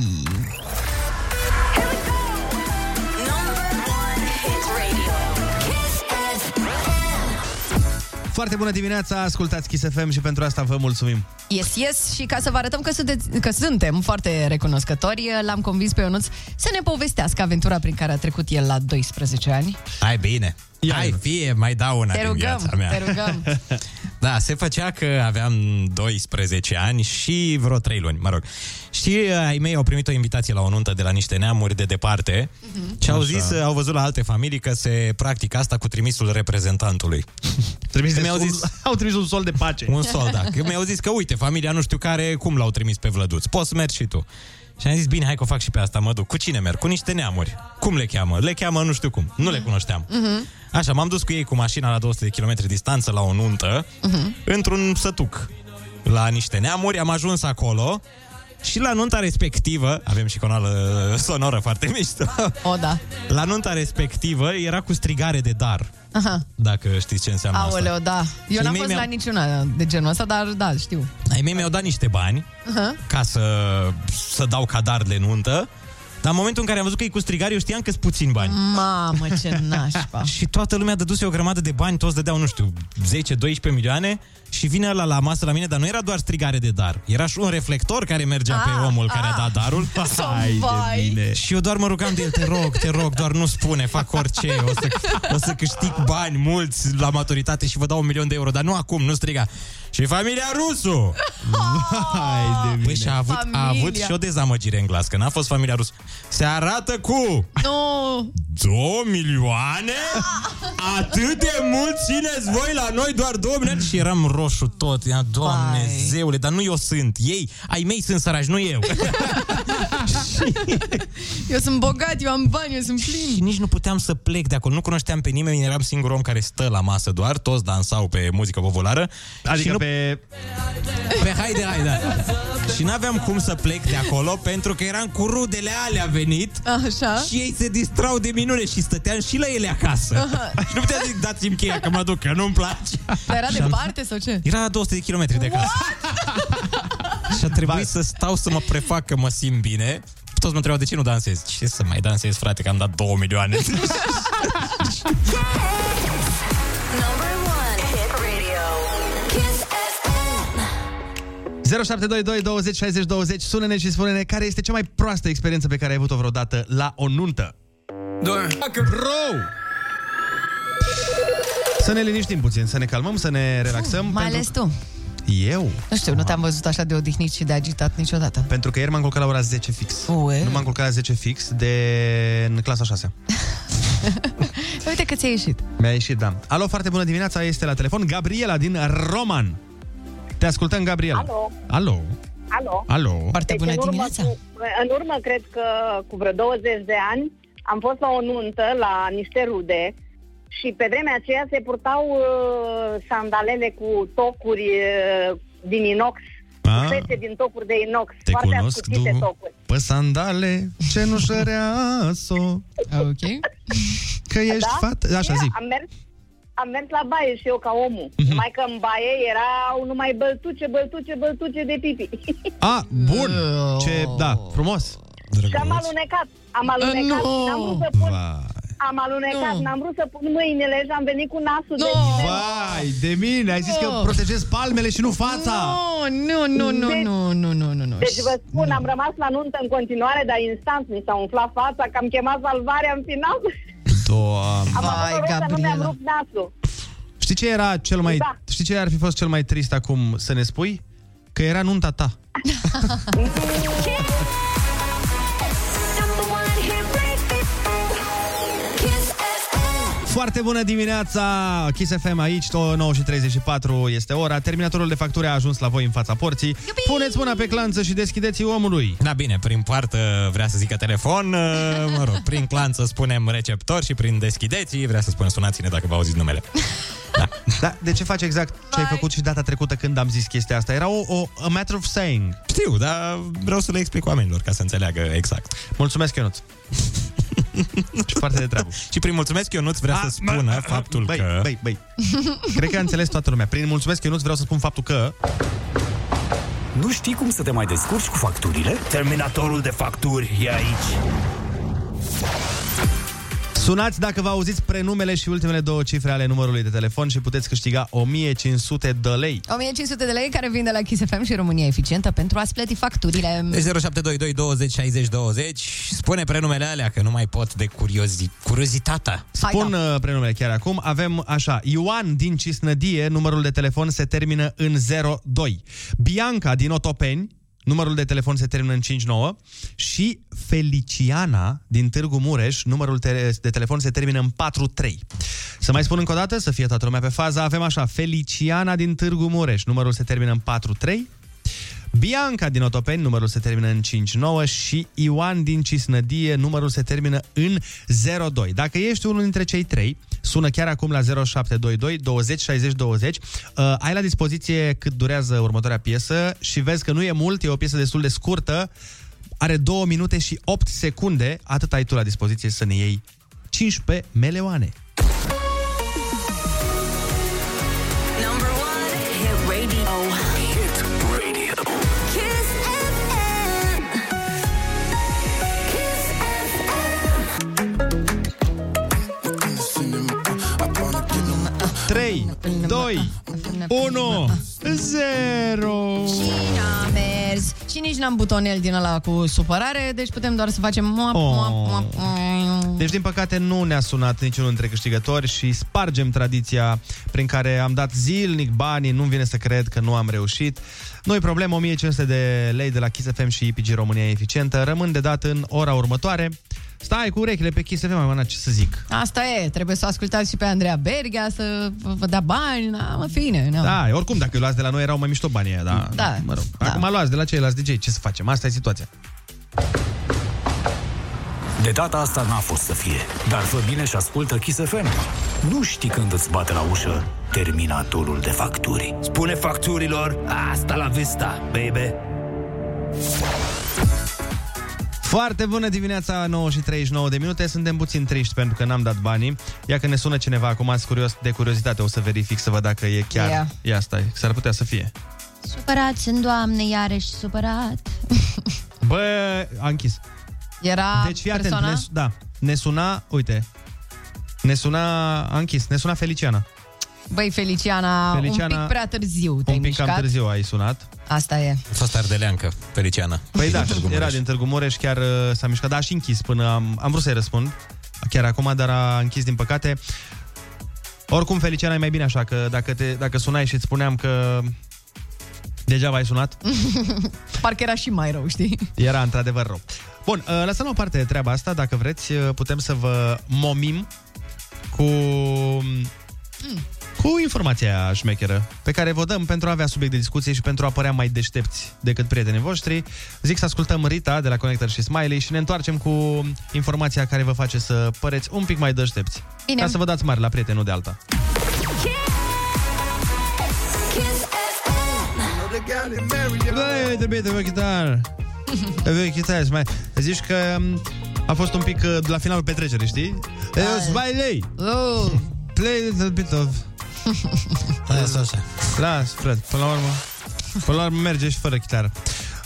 Foarte bună dimineața, ascultați Kiss FM și pentru asta vă mulțumim. Yes, yes, și ca să vă arătăm că, sunteți, că suntem foarte recunoscători, l-am convins pe Ionuț să ne povestească aventura prin care a trecut el la 12 ani. Hai bine. Ia Hai, Ionuț. fie, mai dau una Te din rugăm, viața mea. te rugăm. (laughs) Da, se făcea că aveam 12 ani și vreo 3 luni, mă rog. Și uh, ai mei au primit o invitație la o nuntă de la niște neamuri de departe și au Așa. zis, uh, au văzut la alte familii că se practică asta cu trimisul reprezentantului. (laughs) Trimis de Mi-au sol- zis- (laughs) Au trimis un sol de pace. Un sol, da. Că mi-au zis că, uite, familia nu știu care, cum l-au trimis pe Vlăduț. Poți să mergi și tu. Și am zis, bine, hai că o fac și pe asta, mă duc. Cu cine merg? Cu niște neamuri. Cum le cheamă? Le cheamă nu știu cum. Nu le cunoșteam. Mhm. Așa, m-am dus cu ei cu mașina la 200 de km distanță la o nuntă, Mhm. într-un sătuc, la niște neamuri. Am ajuns acolo și la nunta respectivă, avem și conală sonoră foarte mișto, O, da. la nunta respectivă era cu strigare de dar, Aha. dacă știți ce înseamnă asta. Aoleo, da. Eu Și n-am mei fost mi-au- la niciuna de genul ăsta, dar da, știu. Ai mei mi-au dat niște bani Aha. ca să, să dau cadar de nuntă, dar în momentul în care am văzut că e cu strigare, eu știam că sunt puțini bani. Mamă, ce (laughs) nașpa. Și toată lumea dăduse o grămadă de bani, toți dădeau, nu știu, 10-12 milioane și vine ăla la masă la mine, dar nu era doar strigare de dar. Era și un reflector care mergea Ah, pe omul care a dat darul. (laughs) Hai de vai. bine. Și eu doar mă rugam de el, te rog, te rog, doar nu spune, fac orice, o să, o să câștig bani mulți la maturitate și vă dau un milion de euro, dar nu acum, nu striga. Și familia Rusu! Hai de Păi și a avut, a Familia. avut și o dezamăgire în glas, că n-a fost familia Rusu. Se arată cu Nu! 2 milioane? Atât de mult țineți voi la noi doar 2 milioane? Și eram roșu tot. Ia, Doamne, Vai. zeule, dar nu eu sunt. Ei, ai mei sunt săraci, nu eu. (laughs) Eu sunt bogat, eu am bani, eu sunt plin. Și nici nu puteam să plec de acolo. Nu cunoșteam pe nimeni, eram singurul om care stă la masă doar, toți dansau pe muzică populară. Adică și nu... pe... Pe haide, haide. da. Și n-aveam cum să plec de acolo pentru că eram cu rudele alea venit Așa. și ei se distrau de minune și stăteam și la ele acasă. Aha. și nu puteam zic, dați-mi cheia că mă duc, că nu-mi place. Dar era Și am- departe sau ce? Era la 200 de kilometri de acasă. (laughs) și a trebuit să stau să mă prefac că mă simt bine. Toți mă întrebau de ce nu dansez. Ce să mai dansez, frate, că am dat 2 milioane. 0722 20 60 20 Sună-ne și spune-ne care este cea mai proastă experiență pe care ai avut-o vreodată la o nuntă. Bro! Să ne liniștim puțin, să ne calmăm, să ne relaxăm. Mai ales tu. Eu? Nu știu, nu te-am văzut așa de odihnit și de agitat niciodată. Pentru că ieri m-am culcat la ora 10 fix. Ue. Nu m-am culcat la 10 fix de în clasa 6. (laughs) Uite că ți-a ieșit. Mi-a ieșit, da. Alo, foarte bună dimineața, este la telefon Gabriela din Roman. Te ascultăm, Gabriela. Alo. Alo. Alo. Alo. Foarte Deci, în urmă, Cu, în urmă, cred că cu vreo 20 de ani, am fost la o nuntă la niște rude și pe vremea aceea se purtau uh, sandalele cu tocuri uh, din inox, Ah. fete din tocuri de inox, Te foarte cunosc, ascuțite du. tocuri. Pe sandale, cenușăreaso. (laughs) Ok. Că ești fată. Așa, Și zi. Am mers, am mers la baie și eu ca omul. Mhm. Numai că în baie erau numai băltuce, băltuce, băltuce de pipi. A, bun. Ce, da, frumos. și am alunecat. Am alunecat Nu. și n-am vrut să pun... Am alunecat, Nu. n-am vrut să pun mâinile și am venit cu nasul de Vai, de mine, ai zis că Nu. protejezi palmele și nu fața. Nu, nu, nu, Deci- nu, nu, nu, nu, nu. Deci vă spun, am rămas la nuntă în continuare, dar instant mi s-a umflat fața, că am chemat salvarea în final. Doamne. Am avut Vai, noroc că nu mi-am Gabriela. rupt nasul. Știi ce era cel mai... Da. Știi ce ar fi fost cel mai trist acum să ne spui? Că era nunta ta. (laughs) Foarte bună dimineața! Kiss FM aici, 9 și 34 este ora. Terminatorul de facturi a ajuns la voi în fața porții. Puneți mâna pe clanță și deschideți omului. Da, bine, prin poartă vrea să zică telefon, uh, mă rog, prin clanță spunem receptor și prin deschideți vrea să spunem sunați-ne dacă vă auziți numele. Da, de ce faci exact ce ai făcut și data trecută când am zis chestia asta? Era o, o a matter of saying. Știu, dar vreau să le explic oamenilor ca să înțeleagă exact. Mulțumesc, Ionuț. Și foarte de treabă. Și prin mulțumesc Ionuț vrea A, să spună bă, faptul băi, că... Băi, băi, Cred că a înțeles toată lumea. Prin mulțumesc, Ionuț, vreau să spun faptul că... Nu știi cum să te mai descurci cu facturile? Terminatorul de facturi e aici. Sunați dacă vă auziți prenumele și ultimele două cifre ale numărului de telefon și puteți câștiga 1500 de lei. 1500 de lei care vin de la Kiss FM și România Eficientă pentru a-ți plăti facturile. Deci 0722 20 60 20 Spune prenumele alea că nu mai pot de curiozi... curiozitatea. Spun uh, prenumele chiar acum. Avem așa, Ioan din Cisnădie, numărul de telefon se termină în 02. Bianca din Otopeni, numărul de telefon se termină în 59 și Feliciana din Târgu Mureș, numărul te- de telefon se termină în 43. Să mai spun încă o dată, să fie toată lumea pe fază, avem așa, Feliciana din Târgu Mureș, numărul se termină în 43. Bianca din Otopeni, numărul se termină în 59 și Ioan din Cisnădie, numărul se termină în 02. Dacă ești unul dintre cei trei, sună chiar acum la 0722 20 60 20. Uh, ai la dispoziție cât durează următoarea piesă și vezi că nu e mult, e o piesă destul de scurtă, are 2 minute și 8 secunde, atât ai tu la dispoziție să ne iei 15 meleoane. 2, 1, 0! Și n-a mers. Și nici n-am butonel din ăla cu supărare, deci putem doar să facem moap, Oh. moap, moap, moap. Deci, din păcate, nu ne-a sunat niciunul dintre câștigători și spargem tradiția prin care am dat zilnic banii, nu-mi vine să cred că nu am reușit. Nu-i problemă, 1500 de lei de la Kiss FM și IPG România Eficientă rămân de dat în ora următoare. Stai cu urechile pe Kiss FM, mai ce să zic. Asta e, trebuie să o ascultați și pe Andreea Berghea, să vă vă dea bani, na, mă, fine. Na. Da, oricum, dacă îi luați de la noi, erau mai mișto banii aia, da. Da. Mă rog, acum luați de la ceilalți DJ, ce să facem? Asta e situația. De data asta n-a fost să fie, dar fă bine și ascultă Kiss FM. Nu știi când îți bate la ușă terminatorul de facturi. Spune facturilor, asta la vista, baby. Foarte bună dimineața, 9 și 39 de minute. Suntem puțin triști pentru că n-am dat banii. Ia că ne sună cineva acum, ați curios, de curiozitate, o să verific să văd dacă e chiar... Ia. Ia, stai, s-ar putea să fie. Supărat sunt, doamne, iarăși supărat. (laughs) Bă, a închis. Era Deci fii atent, persoana? ne, da, ne suna, uite, ne suna, a închis, ne suna Feliciana. Băi, Feliciana, Feliciana, un pic prea târziu te-ai Un pic cam mișcat. târziu ai sunat. Asta e. A fost ardeleancă, Feliciana. Păi da, Din Târgu era Mureș. din Târgu Mureș, chiar uh, s-a mișcat, dar și închis până am, am vrut să-i răspund, chiar acum, dar a închis din păcate. Oricum, Feliciana, e mai bine așa, că dacă, te, dacă sunai și îți spuneam că degeaba ai sunat, (laughs) Parcă era și mai rău, știi? era într-adevăr rău. Bun, uh, lăsăm la o parte treaba asta, dacă vreți, uh, putem să vă momim cu... Cu informația aia șmecheră pe care vă dăm pentru a avea subiect de discuție și pentru a părea mai deștepți decât prietenii voștri. Zic să ascultăm Rita de la Connector și Smiley și ne întoarcem cu informația care vă face să păreți un pic mai deștepți. Bine. Ca să vă dați mari la prieteni, nu de alta. Băi, trebuie să vă chitar. Trebuie chitar, mai. Zici că um, a fost un pic uh, la finalul petrecerii, știi? Eu, Smiley! Oh. Play a little bit of... Las așa. Las, Fred, până la urmă, până la urmă merge și fără chitară.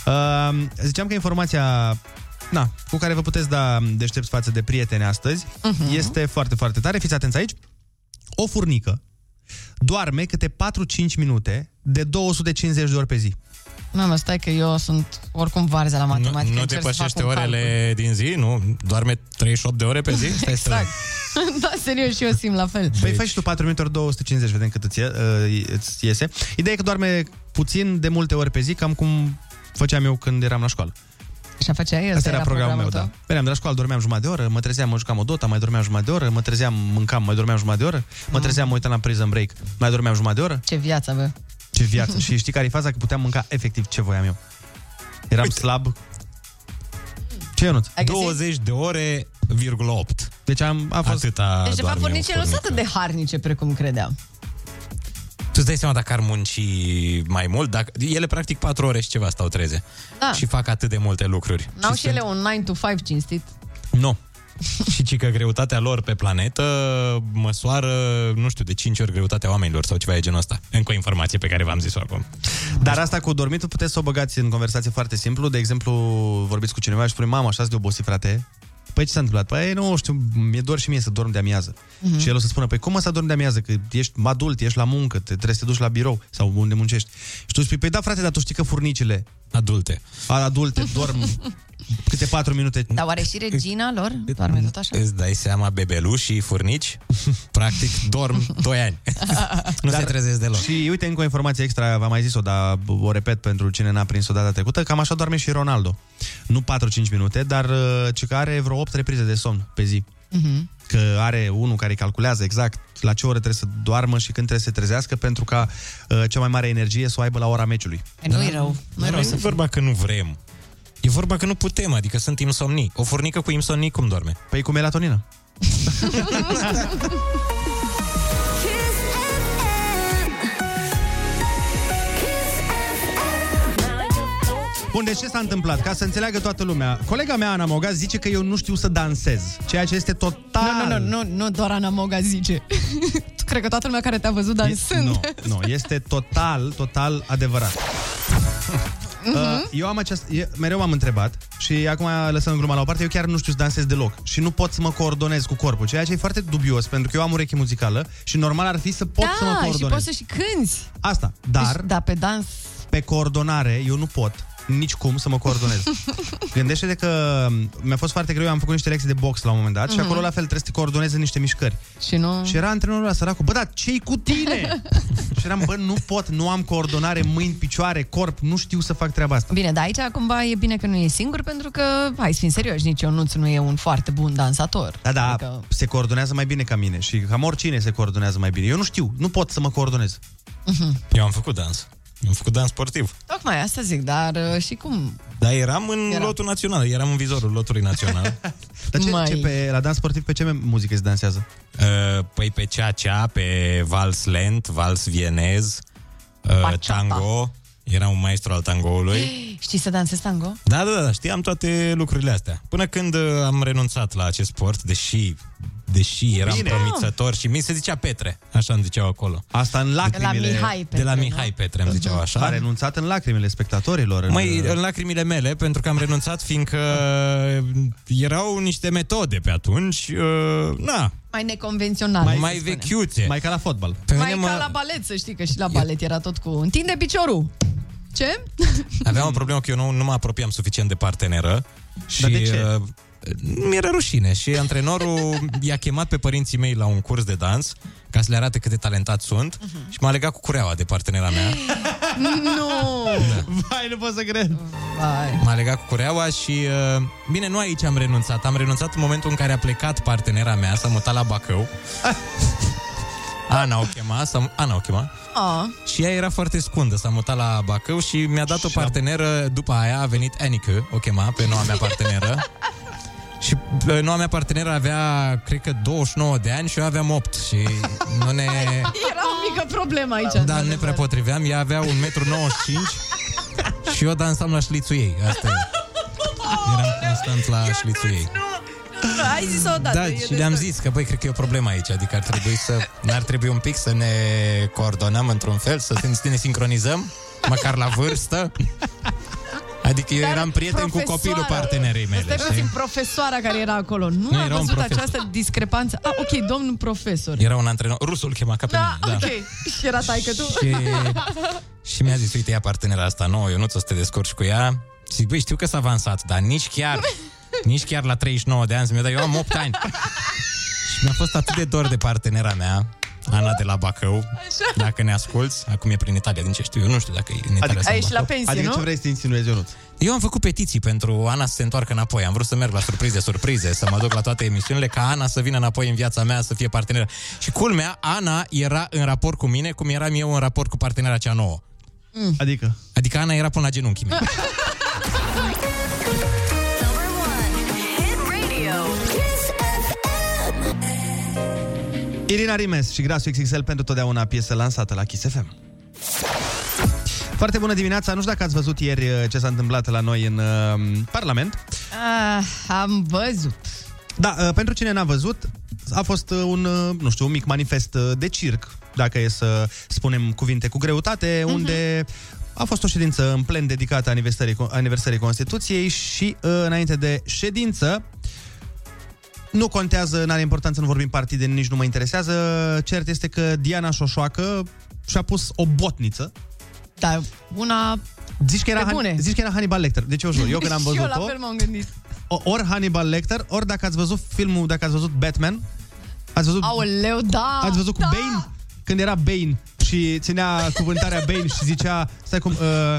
Uh, ziceam că informația na, cu care vă puteți da deștepți față de prieteni astăzi Mhm. este foarte, foarte tare. Fiți atenți aici. O furnică doarme câte 4-5 minute de 250 de ori pe zi. Mamă, stai că eu sunt oricum varză la matematică. Nu încerc să depășește fac un orele din zi? Nu? Doarme 38 de ore pe zi? Stai să... calcul. (laughs) da, serios, și eu simt la fel. Păi faci și tu 4 minute ori 250, vedem cât îți, ie, uh, îți iese. Ideea e că doarme puțin de multe ori pe zi, cam cum făceam eu când eram la școală. Așa făceai? Asta era programul meu, tău? da. Veneam de la școală, dormeam jumătate de oră, mă trezeam, mă jucam o dota, mai dormeam jumătate de oră, mă trezeam, mâncam, mai dormeam jumătate de oră, mă trezeam, mă uitam la Prison Break, mai dormeam jumătate de oră. Ce viață, bă. Ce viață. și știi care e faza? Că puteam mânca efectiv ce voiam eu. Eram Uite. slab. Ce, Ionuț? 20 de ore, virgulă 8. Deci am, a fost... Atâta Deci, de fapt, doarme o furnicele nu sunt furnică. atât de harnice precum credeam. Tu îți dai seama dacă ar munci mai mult? Dacă... Ele, practic, 4 ore și ceva stau treze. Da. Și fac atât de multe lucruri. N-au și ele un 9 to 5 cinstit. Nu. Și ci că greutatea lor pe planetă măsoară, nu știu, de 5 ori greutatea oamenilor sau ceva de genul ăsta. Încă o informație pe care v-am zis-o acum. Dar asta cu dormitul puteți să o băgați în conversație foarte simplu. De exemplu, vorbiți cu cineva și spune, mama, așa de obosit, frate. Păi ce s-a întâmplat? Păi nu știu, mi-e dor și mie să dorm de amiază. Mhm. Și el o să spună, păi cum să dormi de amiază? Că ești adult, ești la muncă, te, trebuie să te duci la birou sau unde muncești. Și tu spui, păi da, frate, dar tu știi că furnicile adulte, adulte dorm (laughs) câte patru minute. Dar oare și regina lor doarme tot așa? Îți dai seama, bebeluși și furnici, (laughs) practic, dorm 2 ani. (laughs) nu se trezesc deloc. Și uite, încă o informație extra, v-am mai zis-o, dar o repet pentru cine n-a prins-o data trecută, cam așa doarme și Ronaldo. Nu 4-5 minute, dar uh, ci că are vreo 8 reprize de somn pe zi. Mhm. Că are unul care calculează exact la ce oră trebuie să doarmă și când trebuie să se trezească pentru ca uh, cea mai mare energie să o aibă la ora meciului. Păi nu-i rău. Nu-i rău nu să e vorba că nu vrem. E vorba că nu putem, adică sunt insomnii. O furnică cu insomnii cum doarme? Păi cu melatonină. (laughs) Bun, deci ce s-a întâmplat? Ca să înțeleagă toată lumea. Colega mea, Ana Moga, zice că eu nu știu să dansez. Ceea ce este total... Nu, nu, nu, nu, nu doar Ana Moga zice. (laughs) tu cred că toată lumea care te-a văzut dansând. Nu, nu, este total, total adevărat. (laughs) Mhm. Uh, eu am această, e- mereu m-am întrebat și acum lăsând gluma la o parte, eu chiar nu știu să dansez deloc și nu pot să mă coordonez cu corpul, ceea ce e foarte dubios pentru că eu am ureche muzicală și normal ar fi să pot să mă da, și coordonez. poți să și cânti. Asta, dar Deci, da, pe dans pe coordonare eu nu pot nici cum să mă coordonez. (laughs) Gândește-te că mi-a fost foarte greu, eu am făcut niște lecții de box la un moment dat și Mhm. acolo la fel trebuie să te coordonezi în niște mișcări. Și nu... Și era antrenorul ăla săracul, bă, dar ce cu tine? (laughs) și eram, bă, nu pot, nu am coordonare, mâini, picioare, corp, nu știu să fac treaba asta. Bine, dar aici cumva e bine că nu e singur pentru că, hai să fim serioși, nici Ionuț nu e un foarte bun dansator. Da, da, Adică- se coordonează mai bine ca mine și cam oricine se coordonează mai bine. Eu nu știu, nu pot să mă coordonez. Eu am făcut dans. Am făcut dans sportiv. Tocmai asta zic, dar uh, și cum? Dar eram în Era. Era. lotul național, eram în vizorul lotului național. (laughs) Dar ce, Mai. ce pe, la dans sportiv pe ce muzică se dansează? Uh, păi pe cea pe vals lent, vals vienez, uh, Bachata. tango. Era un maestru al tangoului. (gasps) Știi să dansezi tango? Da, da, da, știam toate lucrurile astea. Până când uh, am renunțat la acest sport, deși deși eram Bine. promițător și mi se zicea Petre, așa îmi ziceau acolo. Asta în lacrimile... De la Mihai De la Petre, Mihai Petre îmi ziceau așa. A renunțat în lacrimile spectatorilor. În... Mai în lacrimile mele, pentru că am renunțat, fiindcă erau niște metode pe atunci, uh, na, Mai neconvențional. mai, să mai spunem. vechiuțe. Mai ca la fotbal. Pe Mai mine ca mă- la balet, să știi că și la balet era tot cu întinde piciorul. Ce? Aveam o problemă că eu nu, nu mă apropiam suficient de parteneră și Dar de ce? Uh, mi-era rușine și antrenorul i-a chemat pe părinții mei la un curs de dans ca să le arate cât de talentat sunt Mhm. și m-a legat cu cureaua de partenera mea. (laughs) nu! Vai, nu pot să cred. Vai. M-a legat cu cureaua și, uh, bine, nu aici am renunțat. Am renunțat în momentul în care a plecat partenera mea, s-a mutat la Bacău. (laughs) Ana o chema, s-a, Ana o chema. A, Și ea era foarte scundă, s-a mutat la Bacău și mi-a dat o parteneră, după aia a venit Anică, o chema pe noua mea parteneră. (laughs) și uh, noua mea parteneră avea, cred că 29 de ani și eu aveam 8 și nu ne... (laughs) era o mică problemă aici. Da, nu ne prea potriveam, ea avea 1,95 m și eu dansam la șlițul ei, asta e. Eram constant la șlițul ei. Ai zis-o odată. Da, e și le-am destul. zis că, băi, cred că e o problemă aici, adică ar trebui să, n-ar trebui un pic să ne coordonăm într-un fel, să, să ne sincronizăm, măcar la vârstă. Adică eu Dar eram prieten cu profesoară- copilul partenerei mele, Stai știi? puțin, profesoara care era acolo. Nu, Nu, a era un văzut profesor. această discrepanță? Ah, ok, domnul profesor. Era un antrenor, rusul îl chema ca pe Da, mine, ok. Și era taică tu? Și, și mi-a zis, uite, ia partenera asta nouă, eu nu să te descurci cu ea. Și zic, băi, știu că s-a avansat, dar nici chiar, (laughs) nici chiar la 39 de ani, mi-a dat, eu am 8 ani. și mi-a fost atât de dor de partenera mea, Ana de la Bacău, dacă ne asculți, acum e prin Italia, din ce știu eu, nu știu dacă e în Italia Adică, sau în Ai ieșit la Bacău. pensie, adică nu? ce vrei să insinuezi, Ionuț? Eu am făcut petiții pentru Ana să se întoarcă înapoi. Am vrut să merg la surprize, surprize, să mă duc la toate emisiunile, ca Ana să vină înapoi în viața mea, să fie parteneră. Și culmea, Ana era în raport cu mine, cum eram eu în raport cu partenera cea nouă. Adică? Adică Ana era până la genunchii (laughs) Irina Rimes și Grasul XXL pentru totdeauna piesă lansată la Kiss FM. Foarte bună dimineața! Nu știu dacă ați văzut ieri uh, ce s-a întâmplat la noi în uh, Parlament. Ah, am văzut. Da, uh, pentru cine n-a văzut, a fost uh, un, uh, nu știu, un mic manifest uh, de circ, dacă e să spunem cuvinte cu greutate, Mhm. unde a fost o ședință în plen dedicată aniversării, aniversării Constituției și uh, înainte de ședință, nu contează, n-are importanță, nu vorbim partide, nici nu mă interesează. Cert este că Diana Șoșoacă și-a pus o botniță. Da, una... Zici că era, Pe Han- bune. zici că era Hannibal Lecter. Deci eu jur, eu când am Și eu văzut-o... la fel m-am gândit. O- ori Hannibal Lecter, ori dacă ați văzut filmul, dacă ați văzut Batman, ați văzut, Aoleu, da! ați văzut cu da. Bane? Când era Bane și ținea cuvântarea Bane și zicea, stai cum, uh,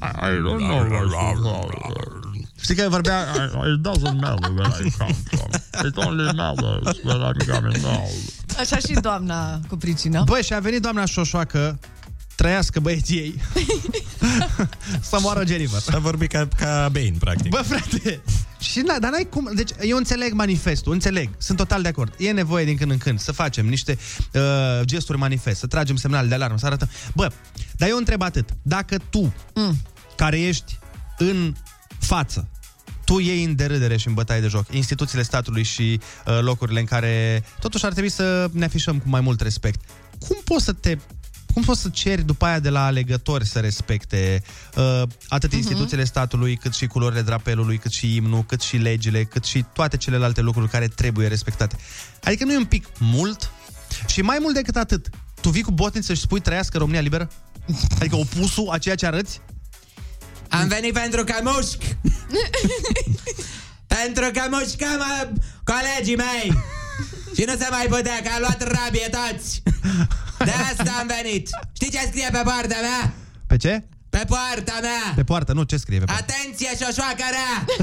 I don't know. știi că vorbea, It doesn't matter where I come from. It only matters where I'm coming now. Așa și doamna cu pricina. băi, și a venit doamna Șoșoacă, trăiască băieții ei, (laughs) să moară Jennifer. S-a vorbit ca, ca Bane, practic. Bă, frate, și na, dar n-ai cum, deci eu înțeleg manifestul, înțeleg, sunt total de acord. E nevoie din când în când să facem niște uh, gesturi manifest, să tragem semnale de alarmă, să arătăm. Bă, dar eu întreb atât, dacă tu, mm. care ești în față, tu iei în derâdere și în bătaie de joc instituțiile statului și uh, locurile în care totuși ar trebui să ne afișăm cu mai mult respect. Cum poți să te cum poți să ceri după aia de la alegători să respecte uh, atât Mhm. instituțiile statului, cât și culorile drapelului, cât și imnul, cât și legile, cât și toate celelalte lucruri care trebuie respectate? Adică nu e un pic mult? Și mai mult decât atât, tu vii cu botniță și spui trăiască România liberă? Adică opusul a ceea ce arăți? Am venit pentru că mușc! (laughs) pentru că mușcăm uh, colegii mei! Și nu se mai putea, că a luat rabie toți! De asta am venit! Știi ce scrie pe poarta mea? Pe ce? Pe poarta mea! Pe poartă, nu, ce scrie pe poartă? Atenție, șoșoacă rea! (laughs)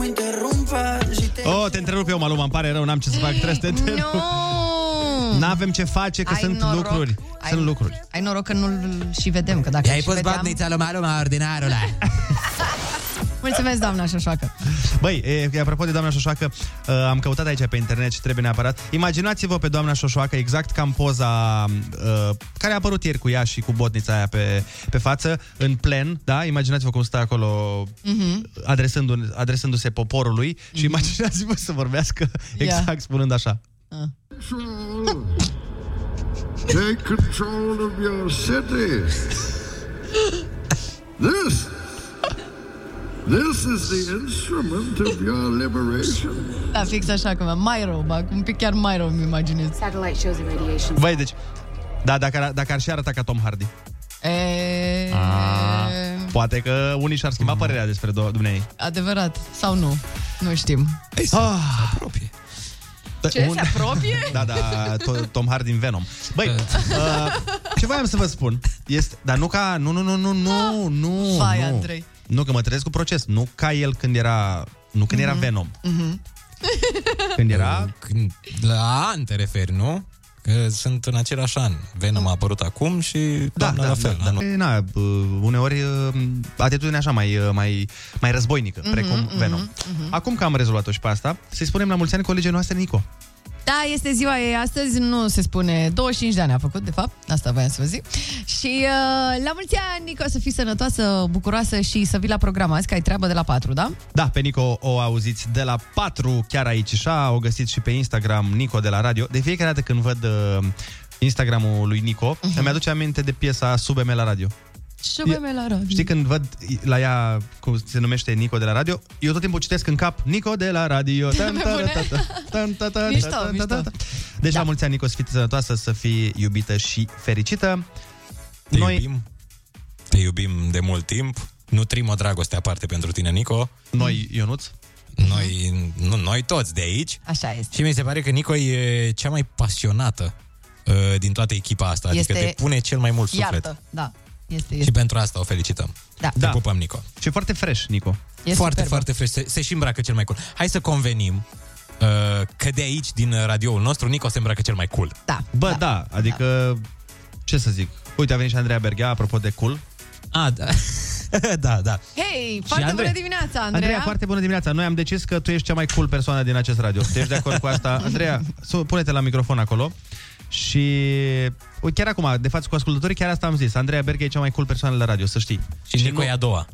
No me interrumpas si te Oh, te întrerup eu, Maluma, îmi pare rău, n-am ce să fac, trebuie să te (laughs) întrerup. Nu! N-avem ce face, că Ai sunt noroc. lucruri. Ai- Sunt lucruri. Ai noroc că nu-l și vedem, că dacă I-ai și pus vedeam... badnița lumea, lumea, ordinarule. (laughs) Mulțumesc, doamna Șoșoacă. Băi, e, apropo de doamna Șoșoacă, uh, am căutat aici pe internet și trebuie neapărat. Imaginați-vă pe doamna Șoșoacă exact ca în poza uh, care a apărut ieri cu ea și cu botnița aia pe, pe față, în plen, da? Imaginați-vă cum stă acolo Mhm. adresându- adresându-se poporului și imaginați-vă să vorbească exact spunând așa. Take control of your city. This, this is the instrument of your liberation. Da, fix așa, că mai rău, bă, un pic chiar mai rău îmi imaginez. Satellite shows irradiation. Băi, deci, da, dacă, ar- dacă ar și arăta ca Tom Hardy. E... Poate că unii și-ar schimba părerea despre do- dumnei. Adevărat, sau nu? Nu știm. Ah. apropie. Ce, se apropie? (laughs) Da, da, to- Tom Hardy în Venom. Băi, uh, ce voiam să vă spun este, dar nu ca, nu, nu, nu, nu, nu, nu, Vai, nu. Andrei. Nu, că mă trezesc cu proces, nu ca el când era, nu când era Mhm. Venom, Mhm. (laughs) când era... Când, la an te referi, nu? Că sunt în același an. Venom a apărut acum și doamna la fel. anul. E, Na, uh, uneori uh, atitudinea așa mai, uh, mai, mai războinică, Mhm, precum mhm, Venom. mhm. Acum că am rezolvat-o și pe asta, să-i spunem la mulți ani colegii noastre Nico. Da, este ziua ei astăzi, nu se spune, 25 de ani a făcut, de fapt, asta voiam să vă zic. Și uh, la mulți ani, Nico, să fii sănătoasă, bucuroasă și să vii la program azi, că ai treabă de la 4, da? Da, pe Nico o auziți de la 4 chiar aici și o găsiți și pe Instagram Nico de la radio. De fiecare dată când văd uh, Instagramul lui Nico, uh-huh. îmi aduce aminte de piesa Sube-me la radio. Și bă, la radio. Știi când văd la ea cum se numește Nico de la radio, eu tot timpul citesc în cap Nico de la radio. (laughs) Tan, ta, ta, ta, ta, tan, ta, ta, Mișto, ta, ta, mișto. ta, ta. Deci la mulți ani, Nico, să fii sănătoasă, să fii iubită și fericită. Te Noi... iubim. Te iubim de mult timp. Nutrim o dragoste aparte pentru tine, Nico. Noi, Ionuț. Noi, nu, noi toți de aici. Așa este. Și mi se pare că Nico e cea mai pasionată uh, din toată echipa asta. Adică Este- te pune cel mai mult suflet. Iartă, da. Este, este. Și pentru asta o felicităm. Da. Te pupăm, Nico. Și e foarte fresh, Nico. E foarte, superbă. foarte fresh. Se, se și îmbracă cel mai cool. Hai să convenim uh, că de aici, din radioul nostru, Nico se îmbracă cel mai cool. Da. Bă, da, da adică, ce să zic? Uite, a venit și Andreea Berghea, apropo de cool. A, da. (laughs) da, da. Hei, foarte Andrei. bună dimineața, Andreea. Andreea, foarte bună dimineața. Noi am decis că tu ești cea mai cool persoană din acest radio. Tu ești de acord cu asta? Andreea, su- pune-te la microfon acolo. Și uite, chiar acum, de față cu ascultătorii, chiar asta am zis. Andreea Berghea e cea mai cool persoană la radio, să știi. Și Nico e a doua.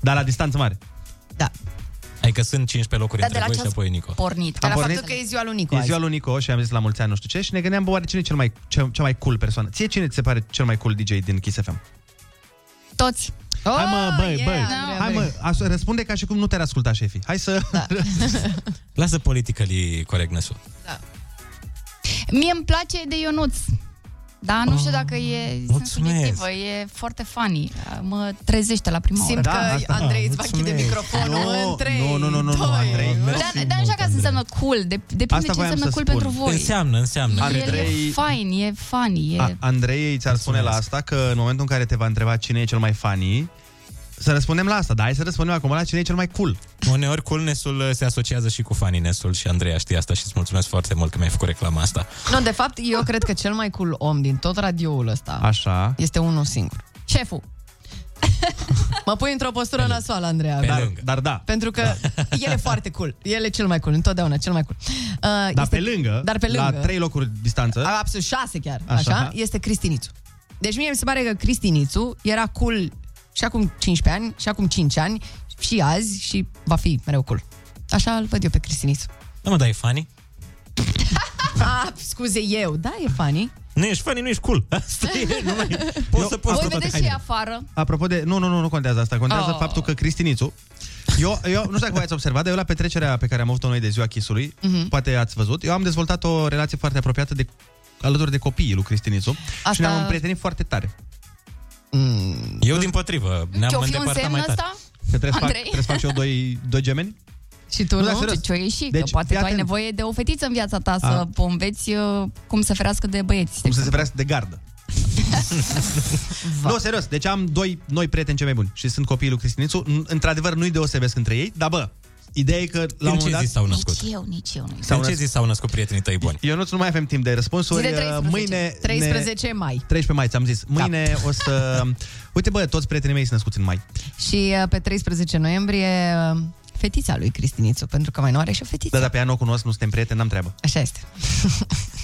Dar la distanță mare. Adică sunt 15 locuri Da, între de la voi ce și ați apoi Nico. Pornit. Ca Am la pornit? faptul că e ziua lui Nico E azi. ziua lui Nico și am zis la mulți ani, nu știu ce, și ne gândeam, bă, oare cine e cel mai, cea, cea mai cool persoană? Ție cine ți se pare cel mai cool DJ din Kiss FM? Toți. Hai mă, băi, yeah, băi, Andreea hai mă, as- răspunde ca și cum nu te-ar asculta șefii. Hai să... Da. (laughs) Lasă politically correctness Mie îmi place de Ionuț. Da, nu știu dacă e sunt mulțumesc. subiectivă, e foarte funny. Mă trezește la prima Simt oră. că Andrei îți va închide microfonul Nu, în 3, nu, nu, nu, nu, nu, Andrei. Dar, dar nu știu ca să înseamnă cool. De, depinde Asta ce voiam înseamnă să cool spun. pentru voi. Înseamnă, înseamnă. El Andrei- e fine, e funny, e... A, Andrei ți-ar spune la asta că în momentul în care te va întreba cine e cel mai funny, să răspundem la asta, dar hai să răspundem acum la cine e cel mai cool. Uneori coolness-ul uh, se asociază și cu funniness-ul și Andreea știe asta și îți mulțumesc foarte mult că mi-ai făcut reclama asta. Nu, de fapt, eu cred că cel mai cool om din tot radioul ăsta Așa. este unul singur. Șeful. (laughs) mă pui într-o postură nasoală, Andreea. Dar, dar da. Pentru că (laughs) el e foarte cool. El e cel mai cool, întotdeauna cel mai cool. Uh, Dar pe lângă, dar pe lângă, la trei locuri distanță, a, absolut șase chiar, așa, Așa. așa este Cristinițu. Deci mie mi se pare că Cristinițu era cool și acum 15 ani, și acum 5 ani, și azi, și va fi mereu cool. Așa îl văd eu pe Cristinițu. Nu mă dai funny? (laughs) Ah, scuze eu, da, e funny. Nu ești funny, nu ești cool. (laughs) Asta e, nu mai... (laughs) Poți să poți Voi toate vedeți și hainele. afară. Apropo de... Nu, nu, nu, nu contează asta. Contează Oh. faptul că Cristinițu... Eu, eu nu știu dacă v-ați observat, dar eu la petrecerea pe care am avut-o noi de ziua Chisului, Mhm. poate ați văzut, eu am dezvoltat o relație foarte apropiată de alături de copiii lui Cristinițu Asta- și ne-am împrietenit foarte tare. Eu din potrivă, ne-am Ce-o fi un îndepărtat semn mai tare. ăsta? Că trebuie să, fac, Andrei? trebuie să fac și eu doi, doi gemeni? (laughs) Și tu Nu, nu? dar serios. Ce, ce-o ieși? Deci, Deci, că poate fii tu ai atent. nevoie de o fetiță în viața ta A. să înveți uh, cum să ferească de băieți. Cum să se ferească de gardă. (laughs) nu, serios, deci am doi noi prieteni cei mai buni și sunt copiii lui Cristinițu. N- Într-adevăr, nu-i deosebesc între ei, dar bă, Ideea e că la un În ce moment dat... zi s-au născut? Nici eu, nici eu nu. În ce zi s-au născut prietenii tăi buni? Eu nu mai avem timp de răspunsuri. Zi de 13. Mâine 13 mai. 13 mai, ți-am zis. Mâine o să... Uite, bă, toți prietenii mei sunt născuți în mai. Și uh, pe 13 noiembrie uh, fetița lui Cristinițu, pentru că mai nu are și o fetiță. Da, dar pe ea nu o cunosc, nu suntem prieteni, n-am treabă. Așa este.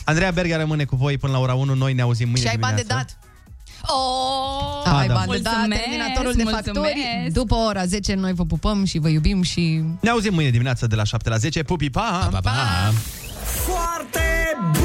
Andreea Berga rămâne cu voi până la ora 1. Noi ne auzim mâine și ai bani de dimineață. dat. Oh, Ah, ai da. bani de dat, Mulțumesc, terminatorul de mulțumesc. facturi. După ora 10 noi vă pupăm și vă iubim și... Ne auzim mâine dimineața de la 7 la 10. Pupi, pa! Pa, pa, pa. Foarte bun!